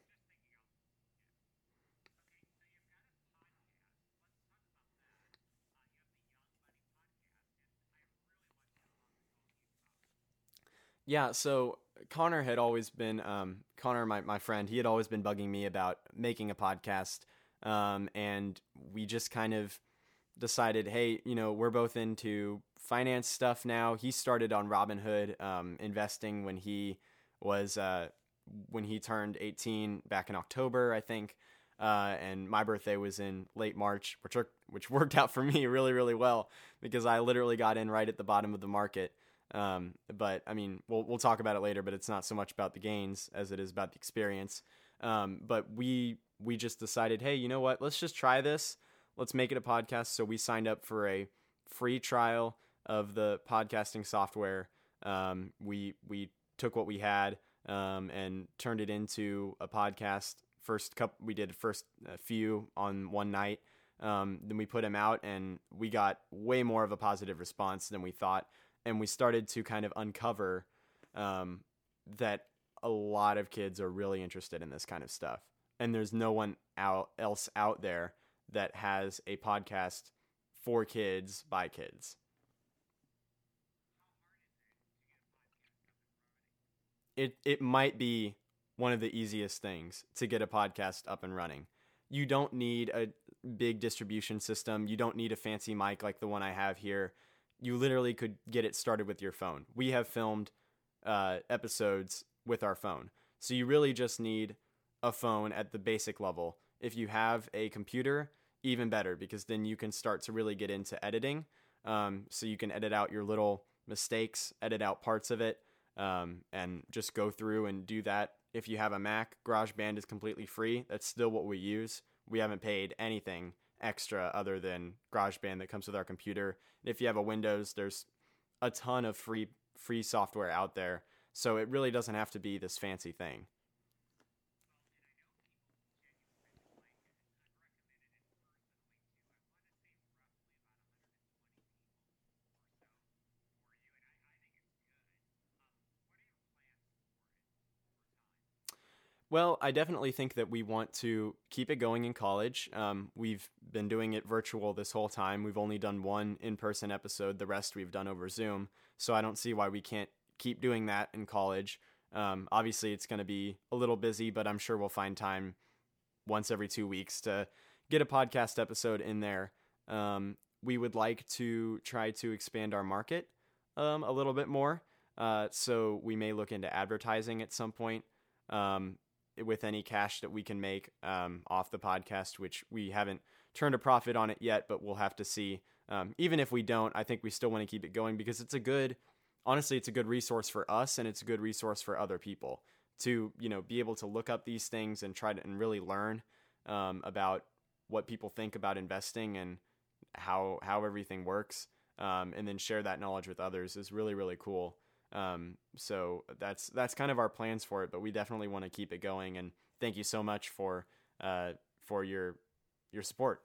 Yeah, so Connor had always been um, Connor, my my friend. He had always been bugging me about making a podcast, um, and we just kind of decided, hey, you know, we're both into finance stuff now. He started on Robinhood um, investing when he was uh, when he turned 18 back in October, I think. Uh, and my birthday was in late March, which which worked out for me really really well because I literally got in right at the bottom of the market. Um, but I mean, we'll we'll talk about it later. But it's not so much about the gains as it is about the experience. Um, but we we just decided, hey, you know what? Let's just try this. Let's make it a podcast. So we signed up for a free trial of the podcasting software. Um, we we took what we had um, and turned it into a podcast. First couple, we did first a few on one night. Um, then we put them out, and we got way more of a positive response than we thought. And we started to kind of uncover um, that a lot of kids are really interested in this kind of stuff, and there's no one out else out there that has a podcast for kids by kids. it it might be one of the easiest things to get a podcast up and running. You don't need a big distribution system. You don't need a fancy mic like the one I have here. You literally could get it started with your phone. We have filmed uh, episodes with our phone. So you really just need a phone at the basic level. If you have a computer, even better because then you can start to really get into editing. Um, so you can edit out your little mistakes, edit out parts of it, um, and just go through and do that. If you have a Mac, GarageBand is completely free. That's still what we use. We haven't paid anything extra other than GarageBand that comes with our computer. if you have a Windows, there's a ton of free free software out there. So it really doesn't have to be this fancy thing. Well, I definitely think that we want to keep it going in college. Um, we've been doing it virtual this whole time. We've only done one in person episode, the rest we've done over Zoom. So I don't see why we can't keep doing that in college. Um, obviously, it's going to be a little busy, but I'm sure we'll find time once every two weeks to get a podcast episode in there. Um, we would like to try to expand our market um, a little bit more. Uh, so we may look into advertising at some point. With any cash that we can make um, off the podcast, which we haven't turned a profit on it yet, but we'll have to see. Um, even if we don't, I think we still want to keep it going because it's a good, honestly, it's a good resource for us and it's a good resource for other people to you know be able to look up these things and try to and really learn um, about what people think about investing and how how everything works, um, and then share that knowledge with others is really really cool. Um, so that's that's kind of our plans for it, but we definitely want to keep it going. And thank you so much for uh, for your your support.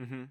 Mm-hmm.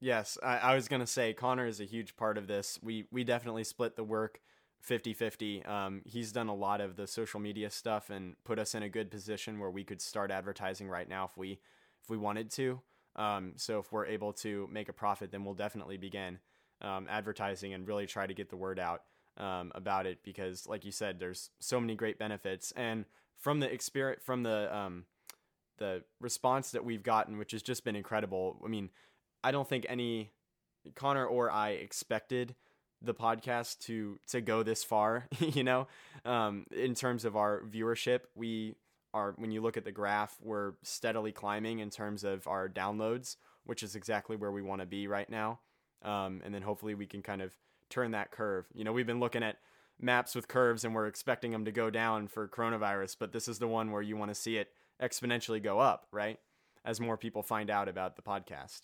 Yes, I, I was to say Connor is a huge part of this. We we definitely split the work 50-50. Um, he's done a lot of the social media stuff and put us in a good position where we could start advertising right now if we if we wanted to. Um, so if we're able to make a profit, then we'll definitely begin um, advertising and really try to get the word out um, about it because, like you said, there's so many great benefits. And from the experience, from the um, the response that we've gotten, which has just been incredible. I mean, I don't think any Connor or I expected the podcast to to go this far. you know, um, in terms of our viewership, we are when you look at the graph, we're steadily climbing in terms of our downloads, which is exactly where we want to be right now um, and then hopefully we can kind of turn that curve. You know, we've been looking at maps with curves and we're expecting them to go down for coronavirus, but this is the one where you want to see it exponentially go up, right? As more people find out about the podcast.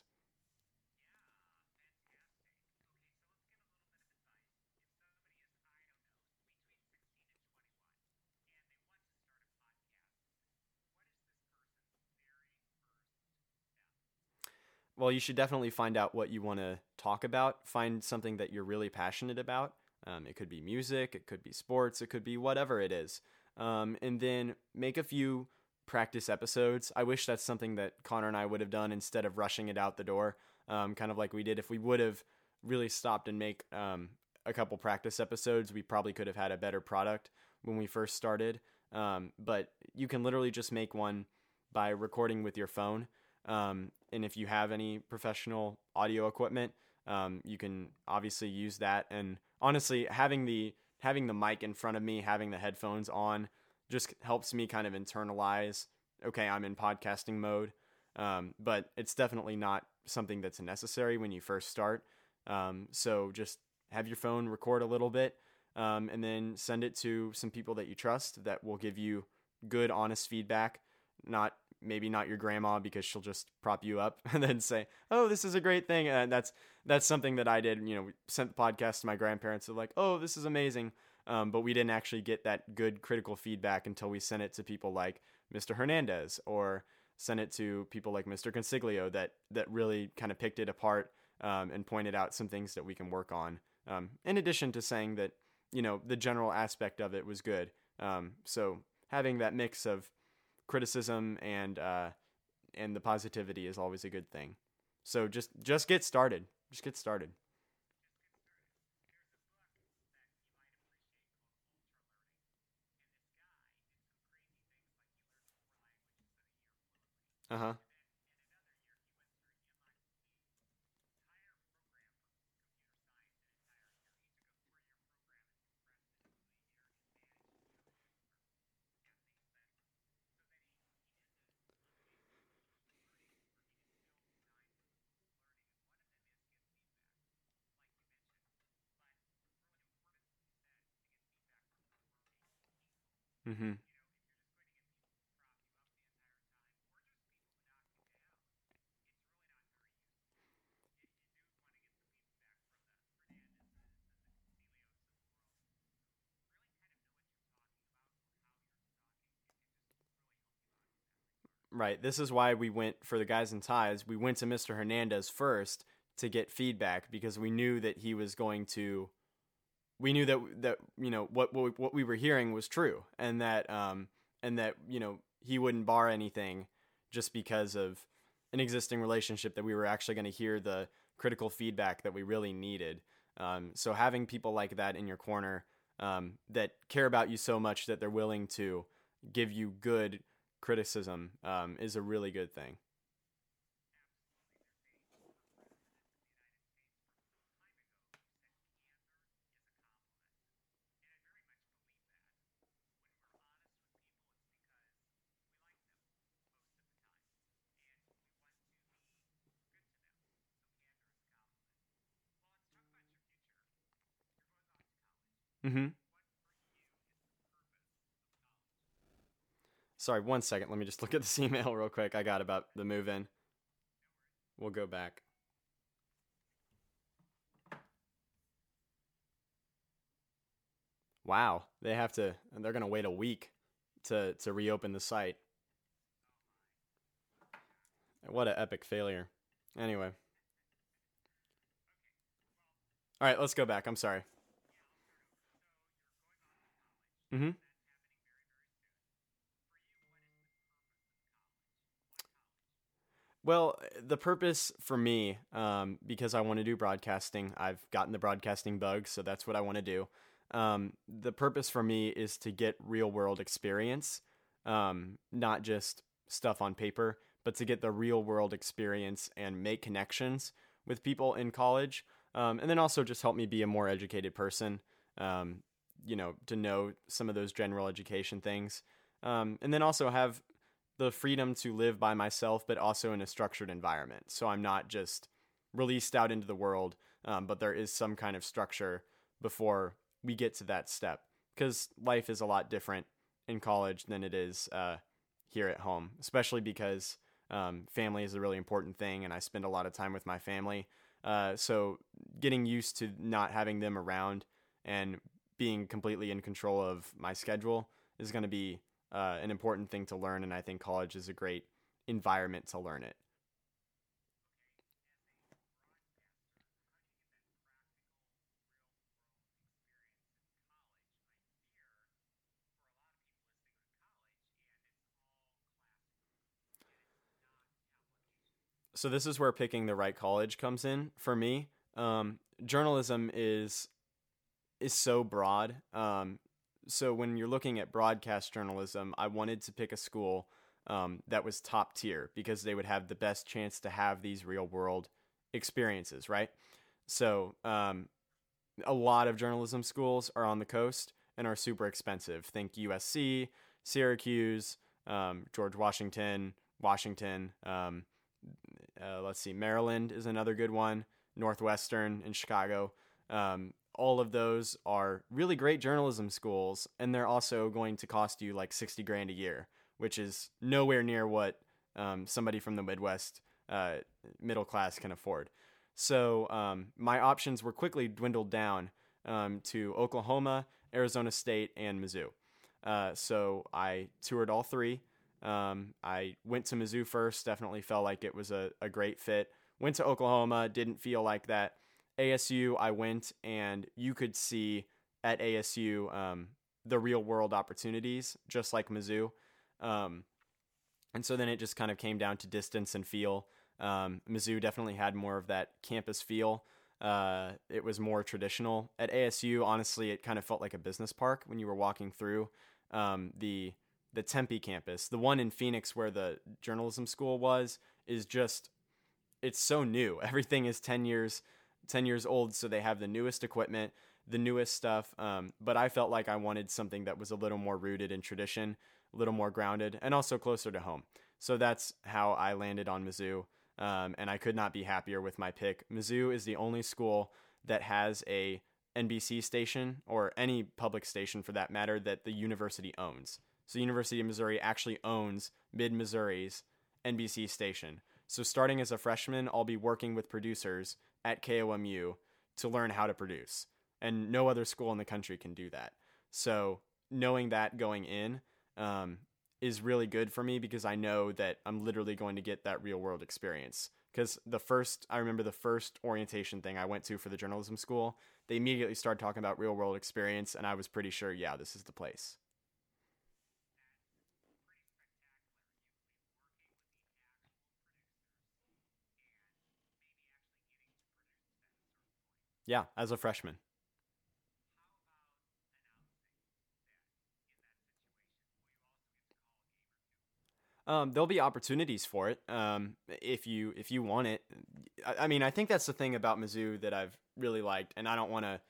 Well, you should definitely find out what you want to talk about. Find something that you're really passionate about. Um, it could be music, it could be sports, it could be whatever it is. Um, and then make a few practice episodes. I wish that's something that Connor and I would have done instead of rushing it out the door, um, kind of like we did. If we would have really stopped and make um, a couple practice episodes, we probably could have had a better product when we first started. Um, but you can literally just make one by recording with your phone. And if you have any professional audio equipment, um, you can obviously use that. And honestly, having the having the mic in front of me, having the headphones on, just helps me kind of internalize. Okay, I'm in podcasting mode, um, but it's definitely not something that's necessary when you first start. Um, so just have your phone record a little bit. um, and then send it to some people that you trust that will give you good, honest feedback. Not maybe not your grandma because she'll just prop you up and then say, "Oh, this is a great thing." And that's that's something that I did. You know, sent the podcast to my grandparents. They're like, "Oh, this is amazing," um, but we didn't actually get that good critical feedback until we sent it to people like Mr. Hernandez or sent it to people like Mr. Consiglio that that really kind of picked it apart um, and pointed out some things that we can work on. Um, in addition to saying that you know the general aspect of it was good. Um, so having that mix of criticism and uh, and the positivity is always a good thing. So just just get started. Just get started. Uh huh. Mm-hmm. Right. This is why we went for the guys and ties. We went to Mr. Hernandez first to get feedback because we knew that he was going to. We knew that that you know what what, what we were hearing was true, and that um and that you know he wouldn't bar anything just because of an existing relationship that we were actually going to hear the critical feedback that we really needed. Um, so having people like that in your corner um, that care about you so much that they're willing to give you good criticism um, is a really good thing. Mm-hmm. Sorry, one second. Let me just look at this email real quick. I got about the move in. We'll go back. Wow, they have to. They're gonna wait a week to to reopen the site. What an epic failure. Anyway. All right, let's go back. I'm sorry. Mm-hmm. Well, the purpose for me, um, because I want to do broadcasting, I've gotten the broadcasting bug, so that's what I want to do. Um, the purpose for me is to get real world experience, um, not just stuff on paper, but to get the real world experience and make connections with people in college. Um, and then also just help me be a more educated person, um, you know, to know some of those general education things. Um, and then also have the freedom to live by myself, but also in a structured environment. So I'm not just released out into the world, um, but there is some kind of structure before we get to that step. Because life is a lot different in college than it is uh, here at home, especially because um, family is a really important thing, and I spend a lot of time with my family. Uh, so getting used to not having them around and being completely in control of my schedule is going to be uh, an important thing to learn, and I think college is a great environment to learn it. So this is where picking the right college comes in for me. Um, journalism is is so broad. Um, so when you're looking at broadcast journalism, I wanted to pick a school um, that was top tier because they would have the best chance to have these real world experiences, right? So um, a lot of journalism schools are on the coast and are super expensive. Think USC, Syracuse, um, George Washington, Washington. Um, uh, let's see, Maryland is another good one. Northwestern in Chicago. Um, all of those are really great journalism schools, and they're also going to cost you like 60 grand a year, which is nowhere near what um, somebody from the Midwest uh, middle class can afford. So um, my options were quickly dwindled down um, to Oklahoma, Arizona State, and Mizzou. Uh, so I toured all three. Um, I went to Mizzou first, definitely felt like it was a, a great fit. Went to Oklahoma, didn't feel like that. ASU, I went and you could see at ASU um, the real world opportunities, just like Mizzou. Um, and so then it just kind of came down to distance and feel. Um, Mizzou definitely had more of that campus feel. Uh, it was more traditional. At ASU, honestly, it kind of felt like a business park when you were walking through um, the the Tempe campus. The one in Phoenix where the journalism school was is just it's so new. Everything is 10 years 10 years old, so they have the newest equipment, the newest stuff. Um, but I felt like I wanted something that was a little more rooted in tradition, a little more grounded, and also closer to home. So that's how I landed on Mizzou. Um, and I could not be happier with my pick. Mizzou is the only school that has a NBC station or any public station for that matter that the university owns. So University of Missouri actually owns Mid Missouri's NBC station. So starting as a freshman, I'll be working with producers at KOMU to learn how to produce. And no other school in the country can do that. So knowing that going in um, is really good for me because I know that I'm literally going to get that real world experience. Because the first, I remember the first orientation thing I went to for the journalism school, they immediately started talking about real world experience, and I was pretty sure, yeah, this is the place. Yeah, as a freshman. Um, there'll be opportunities for it um, if you if you want it. I, I, mean, I think that's the thing about Mizzou that I've really liked, and I don't want to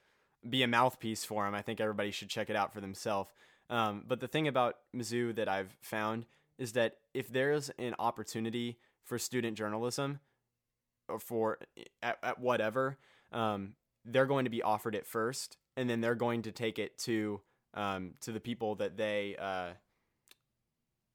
be a mouthpiece for them. I think everybody should check it out for themselves. Um, but the thing about Mizzou that I've found is that if there's an opportunity for student journalism or for at, at whatever, um, they're going to be offered it first, and then they're going to take it to um, to the people that they uh,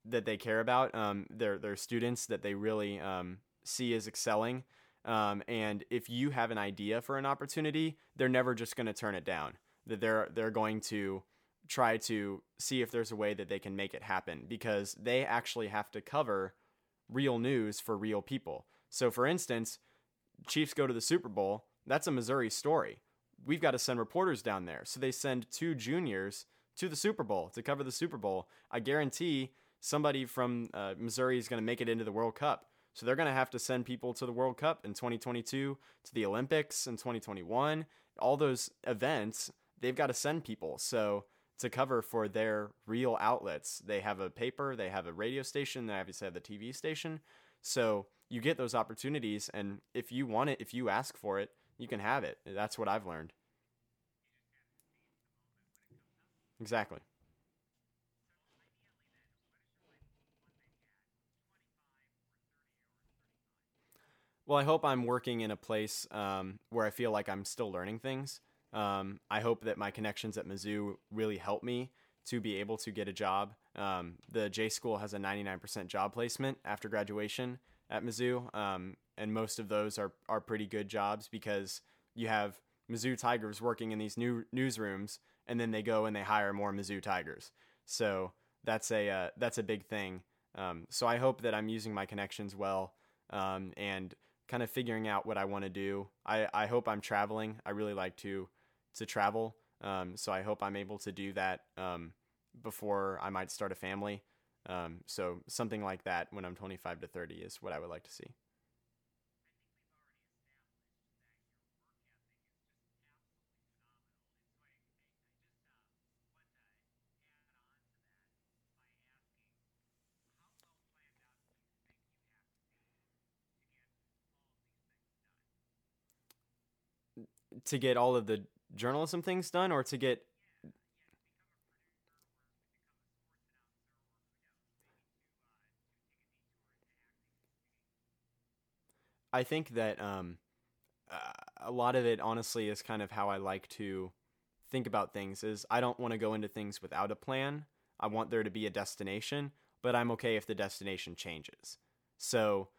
that they care about, um, their their students that they really um, see as excelling. Um, and if you have an idea for an opportunity, they're never just going to turn it down. That they're they're going to try to see if there's a way that they can make it happen because they actually have to cover real news for real people. So, for instance, Chiefs go to the Super Bowl that's a Missouri story. We've got to send reporters down there. So they send two juniors to the Super Bowl to cover the Super Bowl. I guarantee somebody from uh, Missouri is going to make it into the World Cup. So they're going to have to send people to the World Cup in 2022, to the Olympics in 2021. All those events, they've got to send people. So to cover for their real outlets, they have a paper, they have a radio station, they obviously have the TV station. So you get those opportunities. And if you want it, if you ask for it, you can have it. That's what I've learned. Exactly. Well, I hope I'm working in a place um, where I feel like I'm still learning things. Um, I hope that my connections at Mizzou really help me to be able to get a job. Um, the J School has a 99% job placement after graduation at Mizzou, um, and most of those are are pretty good jobs because you have Mizzou Tigers working in these new newsrooms, and then they go and they hire more Mizzou Tigers. So that's a uh, that's a big thing. Um, so I hope that I'm using my connections well um, and kind of figuring out what I want to do. I, I hope I'm traveling. I really like to to travel. Um, so I hope I'm able to do that um, before I might start a family. Um, so something like that when I'm 25 to 30 is what I would like to see. to get all of the journalism things done or to get I think that um, uh, a lot of it honestly is kind of how I like to think about things is I don't want to go into things without a plan. I want there to be a destination, but I'm okay if the destination changes. So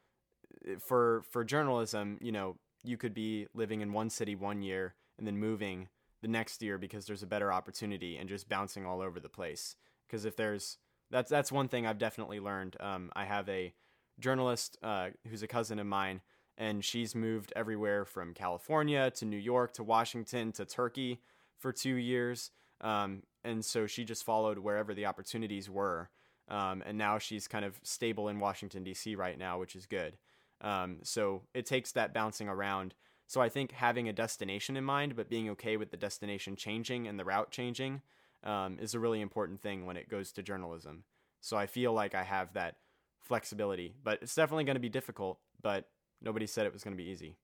eh, for for journalism, you know, you could be living in one city one year and then moving the next year because there's a better opportunity and just bouncing all over the place. Because if there's that's that's one thing I've definitely learned. Um, I have a journalist uh, who's a cousin of mine, and she's moved everywhere from California to New York to Washington to Turkey for two years. Um, and so she just followed wherever the opportunities were. Um, and now she's kind of stable in Washington, D.C. right now, which is good. Um, so it takes that bouncing around. So I think having a destination in mind, but being okay with the destination changing and the route changing um, is a really important thing when it goes to journalism. So I feel like I have that flexibility, but it's definitely going to be difficult, but nobody said it was going to be easy.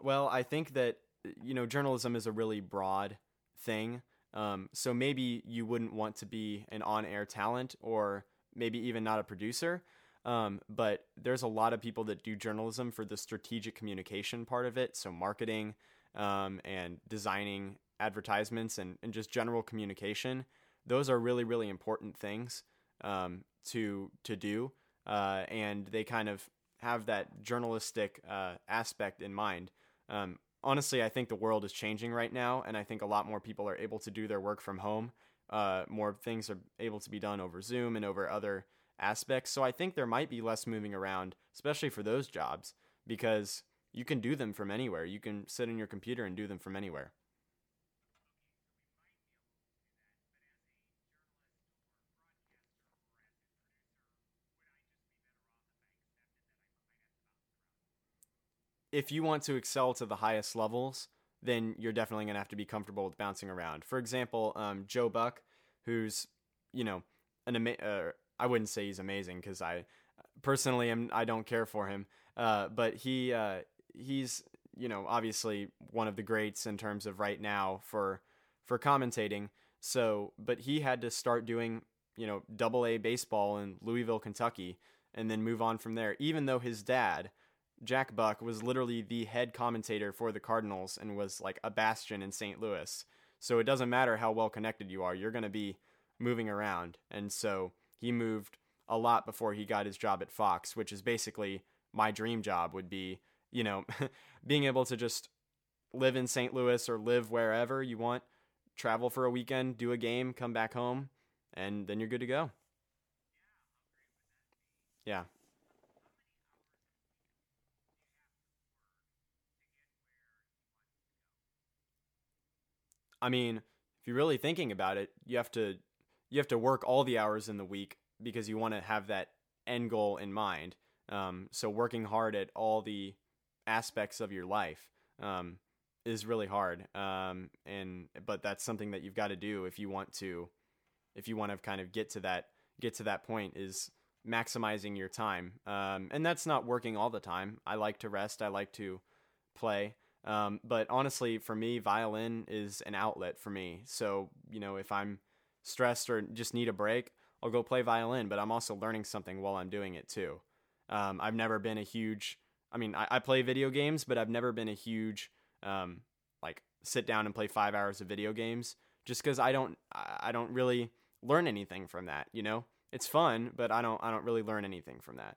Well, I think that you know journalism is a really broad thing. Um, so maybe you wouldn't want to be an on-air talent, or maybe even not a producer. Um, but there's a lot of people that do journalism for the strategic communication part of it, so marketing um, and designing advertisements and, and just general communication. Those are really really important things um, to to do, uh, and they kind of have that journalistic uh, aspect in mind. Um, honestly, I think the world is changing right now, and I think a lot more people are able to do their work from home. Uh, more things are able to be done over Zoom and over other aspects. So I think there might be less moving around, especially for those jobs, because you can do them from anywhere. You can sit in your computer and do them from anywhere. If you want to excel to the highest levels, then you're definitely going to have to be comfortable with bouncing around. For example, um, Joe Buck, who's you know an ama- uh, I wouldn't say he's amazing because I personally am I don't care for him, uh, but he uh, he's you know obviously one of the greats in terms of right now for for commentating. So, but he had to start doing you know double A baseball in Louisville, Kentucky, and then move on from there. Even though his dad Jack Buck was literally the head commentator for the Cardinals and was like a bastion in St. Louis. So it doesn't matter how well connected you are, you're going to be moving around. And so he moved a lot before he got his job at Fox, which is basically my dream job would be, you know, being able to just live in St. Louis or live wherever you want, travel for a weekend, do a game, come back home, and then you're good to go. Yeah. I mean, if you're really thinking about it, you have to you have to work all the hours in the week because you want to have that end goal in mind. Um, so working hard at all the aspects of your life um, is really hard. Um, and but that's something that you've got to do if you want to if you want to kind of get to that get to that point is maximizing your time. Um, and that's not working all the time. I like to rest. I like to play. Um, but honestly, for me, violin is an outlet for me. So, you know, if I'm stressed or just need a break, I'll go play violin, but I'm also learning something while I'm doing it too. Um, I've never been a huge, I mean, I, I, play video games, but I've never been a huge, um, like sit down and play five hours of video games just because I don't, I don't really learn anything from that. You know, it's fun, but I don't, I don't really learn anything from that.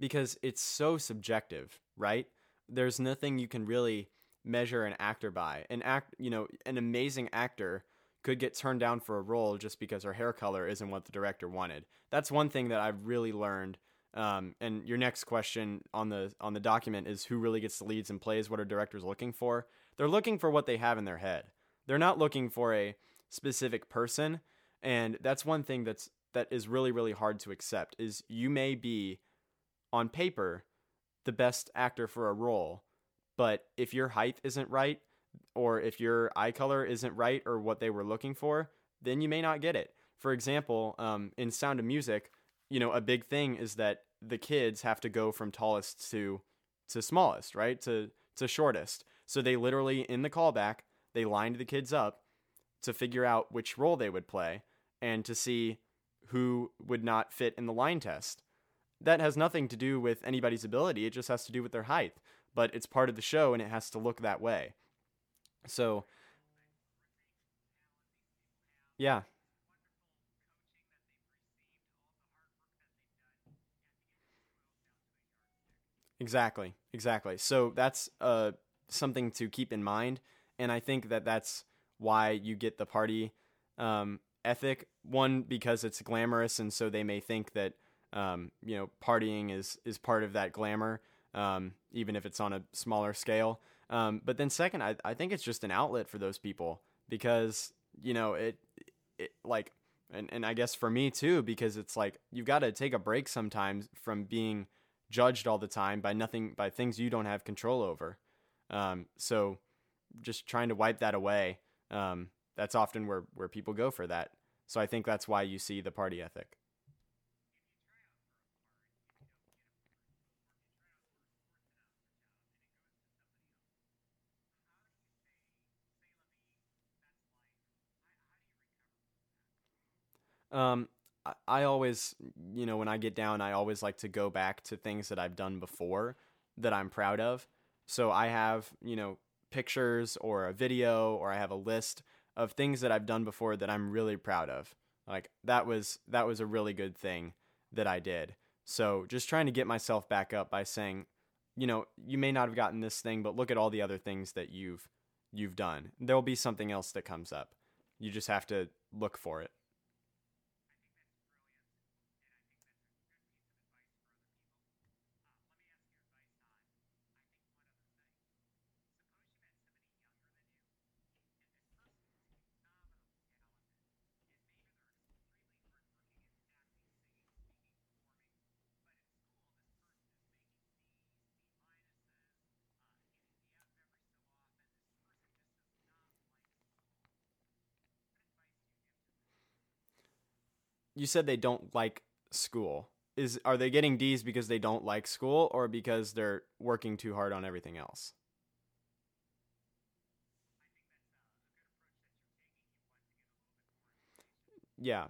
because it's so subjective, right? There's nothing you can really measure an actor by. An act, you know, an amazing actor could get turned down for a role just because her hair color isn't what the director wanted. That's one thing that I've really learned. Um, and your next question on the on the document is who really gets the leads and plays. What are directors looking for? They're looking for what they have in their head. They're not looking for a specific person. And that's one thing that's that is really really hard to accept. Is you may be on paper the best actor for a role, but if your height isn't right, or if your eye color isn't right or what they were looking for, then you may not get it. For example, um, in Sound of Music, you know, a big thing is that the kids have to go from tallest to to smallest, right? To to shortest. So they literally in the callback, they lined the kids up to figure out which role they would play and to see who would not fit in the line test. That has nothing to do with anybody's ability, it just has to do with their height but it's part of the show and it has to look that way. So, yeah. Exactly. Exactly. So that's uh something to keep in mind and I think that that's why you get the party um ethic one because it's glamorous and so they may think that um you know partying is is part of that glamour um, even if it's on a smaller scale. Um, but then second, I, I think it's just an outlet for those people because you know it, it like and, and I guess for me too because it's like you've got to take a break sometimes from being judged all the time by nothing by things you don't have control over. Um, so just trying to wipe that away. Um, that's often where where people go for that. So I think that's why you see the party ethic. Um, I, I always, you know, when I get down, I always like to go back to things that I've done before that I'm proud of. So I have, you know, pictures or a video or I have a list of things that I've done before that I'm really proud of. Like that was that was a really good thing that I did. So just trying to get myself back up by saying, you know, you may not have gotten this thing, but look at all the other things that you've you've done. There'll be something else that comes up. You just have to look for it. You said they don't like school. Is are they getting D's because they don't like school or because they're working too hard on everything else? Yeah.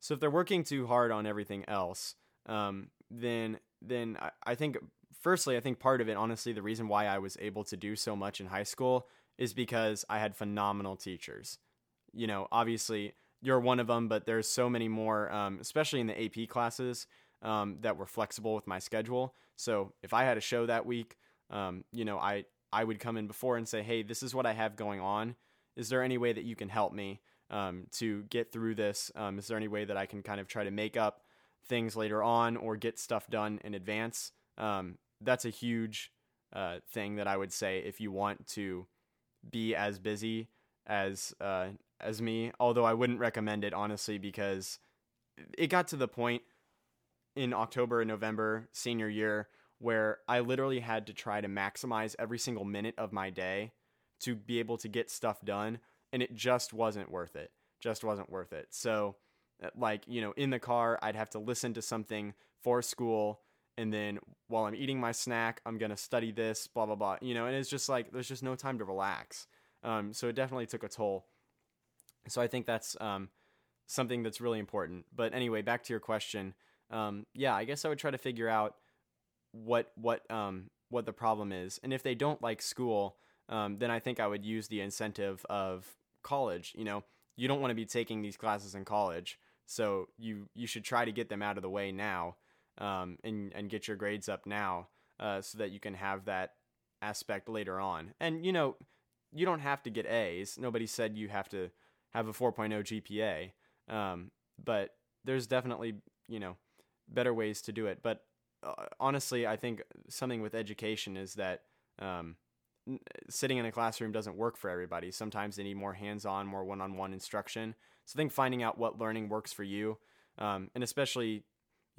So if they're working too hard on everything else, um, then then I, I think firstly, I think part of it, honestly, the reason why I was able to do so much in high school is because I had phenomenal teachers. You know, obviously you're one of them, but there's so many more, um, especially in the AP classes, um, that were flexible with my schedule. So if I had a show that week, um, you know, I I would come in before and say, hey, this is what I have going on. Is there any way that you can help me um, to get through this? Um, is there any way that I can kind of try to make up things later on or get stuff done in advance? That's a huge uh, thing that I would say if you want to be as busy as uh, as me. Although I wouldn't recommend it honestly because it got to the point in October and November senior year where I literally had to try to maximize every single minute of my day to be able to get stuff done and it just wasn't worth it. Just wasn't worth it. So uh, like, you know, in the car, I'd have to listen to something for school and then while I'm eating my snack, I'm gonna study this, blah blah blah. You know, and it's just like there's just no time to relax. Um, so it definitely took a toll. So I think that's um, something that's really important. But anyway, back to your question. Um, yeah, I guess I would try to figure out what what um what the problem is, and if they don't like school, um, then I think I would use the incentive of college. You know, you don't want to be taking these classes in college, so you you should try to get them out of the way now, um, and and get your grades up now, uh, so that you can have that aspect later on. And you know, you don't have to get A's. Nobody said you have to have a 4.0 GPA. Um, but there's definitely, you know, better ways to do it. But uh, honestly, I think something with education is that um, sitting in a classroom doesn't work for everybody. Sometimes they need more hands on, more one on one instruction. So I think finding out what learning works for you, um, and especially,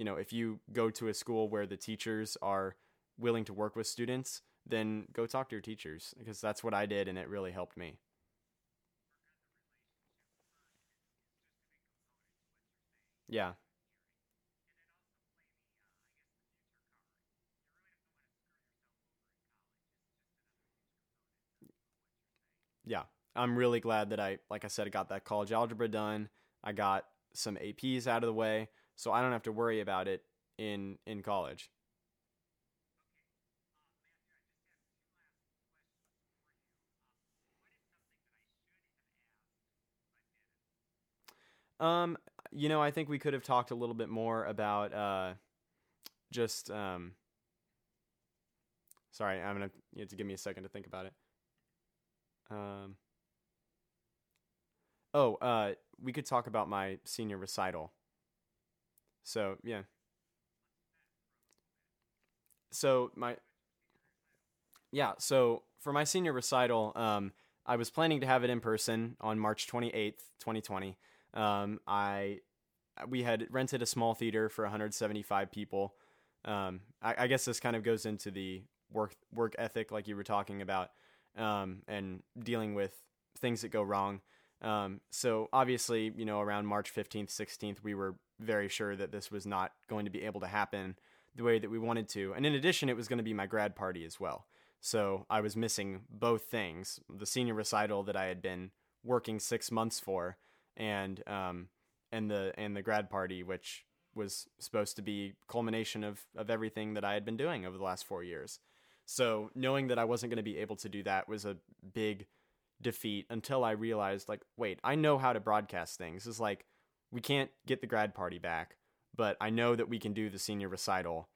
you know, if you go to a school where the teachers are willing to work with students, then go talk to your teachers because that's what I did and it really helped me. Yeah. Yeah. I'm really glad that I, like I said, I got that college algebra done. I got some APs out of the way, so I don't have to worry about it in in college. Um, you know, I think we could have talked a little bit more about uh, just um. Sorry, I'm gonna you have to give me a second to think about it. Um. Oh, uh, we could talk about my senior recital. So yeah. So my yeah. So for my senior recital, um, I was planning to have it in person on March twenty eighth, twenty twenty. Um, I we had rented a small theater for 175 people. Um, I, I, guess this kind of goes into the work work ethic, like you were talking about, um, and dealing with things that go wrong. Um, so obviously, you know, around March 15th, 16th, we were very sure that this was not going to be able to happen the way that we wanted to. And in addition, it was going to be my grad party as well. So I was missing both things the senior recital that I had been working six months for, and um, and the and the grad party, which was supposed to be culmination of of everything that I had been doing over the last four years. So knowing that I wasn't going to be able to do that was a big defeat until I realized like, wait, I know how to broadcast things. It's like we can't get the grad party back, but I know that we can do the senior recital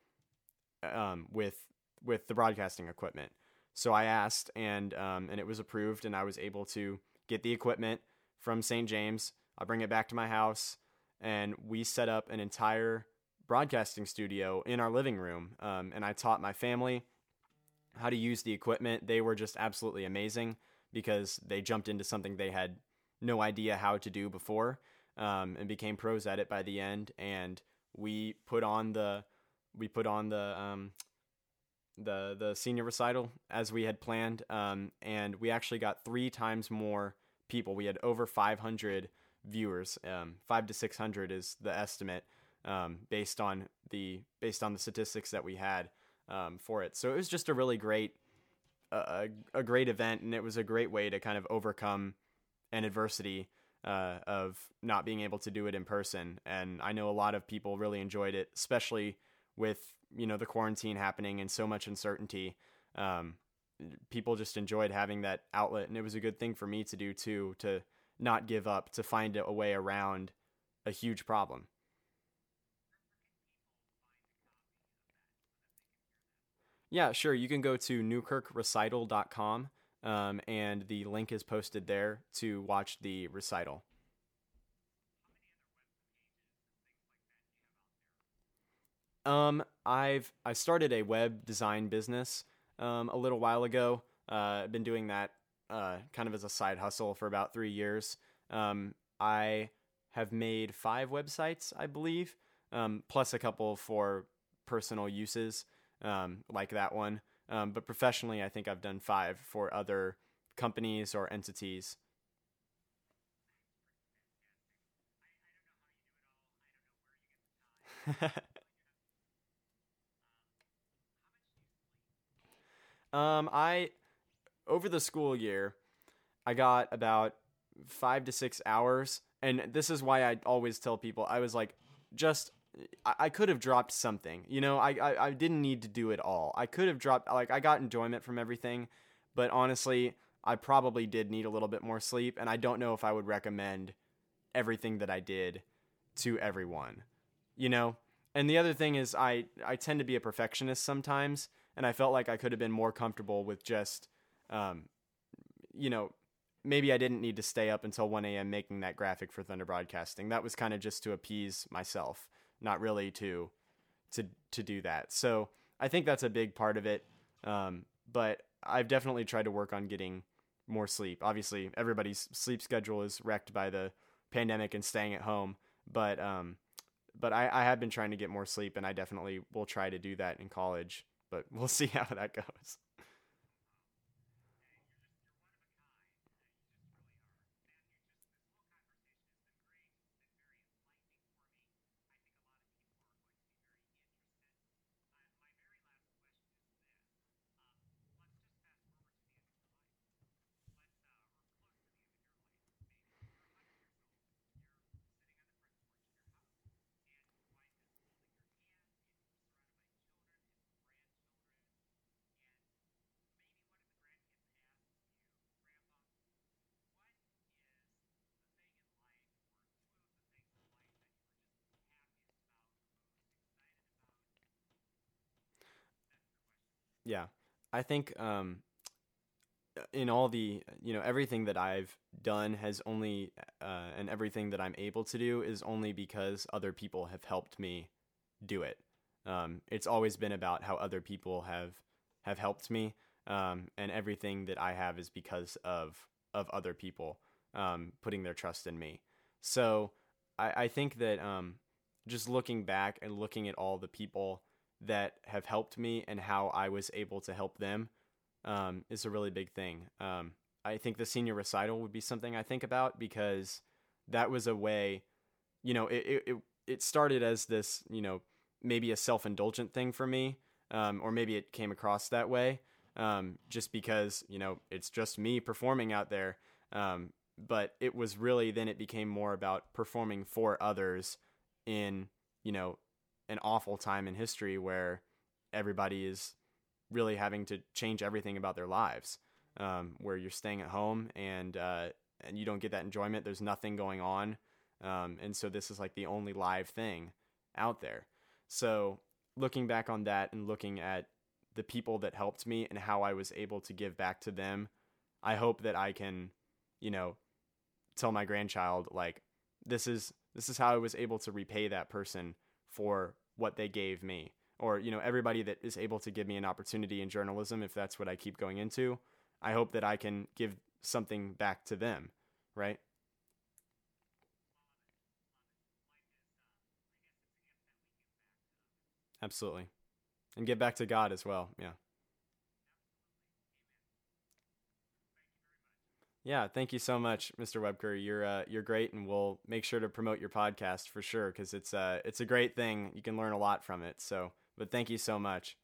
um, with with the broadcasting equipment. So I asked, and um, and it was approved, and I was able to get the equipment from St. James I bring it back to my house, and we set up an entire broadcasting studio in our living room. Um, and I taught my family how to use the equipment. They were just absolutely amazing because they jumped into something they had no idea how to do before um, and became pros at it by the end. And we put on the we put on the um, the the senior recital as we had planned, um, and we actually got three times more people. We had over 500 viewers. Um, five to six hundred is the estimate um, based on the based on the statistics that we had um, for it. So it was just a really great a great event, and it was a great way to kind of overcome an adversity uh, of not being able to do it in person. And I know a lot of people really enjoyed it, especially with you know the quarantine happening and so much uncertainty. Um, people just enjoyed having that outlet, and it was a good thing for me to do too to not give up to find a way around a huge problem. Yeah, sure. You can go to newkirkrecital.com um, and the link is posted there to watch the recital. Um, I've I started a web design business um, a little while ago. Uh, I've been doing that uh, kind of as a side hustle for about three years. Um, I have made five websites, I believe, um, plus a couple for personal uses, um, like that one. Um, but professionally, I think I've done five for other companies or entities. um, I over the school year, I got about five to six hours. And this is why I always tell people I was like, just I, could have dropped something. You know, I, I I didn't need to do it all. I could have dropped like I got enjoyment from everything, but honestly, I probably did need a little bit more sleep, and I don't know if I would recommend everything that I did to everyone. You know? And the other thing is I I tend to be a perfectionist sometimes, and I felt like I could have been more comfortable with just um you know, maybe I didn't need to stay up until 1 a.m. making that graphic for Thunder Broadcasting. That was kind of just to appease myself, not really to to to do that. So I think that's a big part of it. Um, but I've definitely tried to work on getting more sleep. Obviously, everybody's sleep schedule is wrecked by the pandemic and staying at home. But um, but I, I have been trying to get more sleep, and I definitely will try to do that in college. But we'll see how that goes. Yeah, I think um, in all the you know everything that I've done has only uh, and everything that I'm able to do is only because other people have helped me do it. Um, it's always been about how other people have have helped me, um, and everything that I have is because of of other people um, putting their trust in me. So I, I think that um, just looking back and looking at all the people that have helped me and how I was able to help them um, is a really big thing. Um, I think the senior recital would be something I think about because that was a way, you know, it it it started as this, you know, maybe a self indulgent thing for me, um, or maybe it came across that way, um, just because you know it's just me performing out there. Um, but it was really then it became more about performing for others in you know an awful time in history where everybody is really having to change everything about their lives. Um, where you're staying at home and uh, and you don't get that enjoyment. There's nothing going on, um, and so this is like the only live thing out there. So looking back on that and looking at the people that helped me and how I was able to give back to them, I hope that I can, you know, tell my grandchild like this is this is how I was able to repay that person for what they gave me. Or you know everybody that is able to give me an opportunity in journalism if that's what I keep going into I hope that I can give something back to them right? Absolutely. And give back to God as well yeah Yeah, thank you so much, Mr. Webker. You're uh, you're great, and we'll make sure to promote your podcast for sure because it's uh it's a great thing. You can learn a lot from it. So, but thank you so much.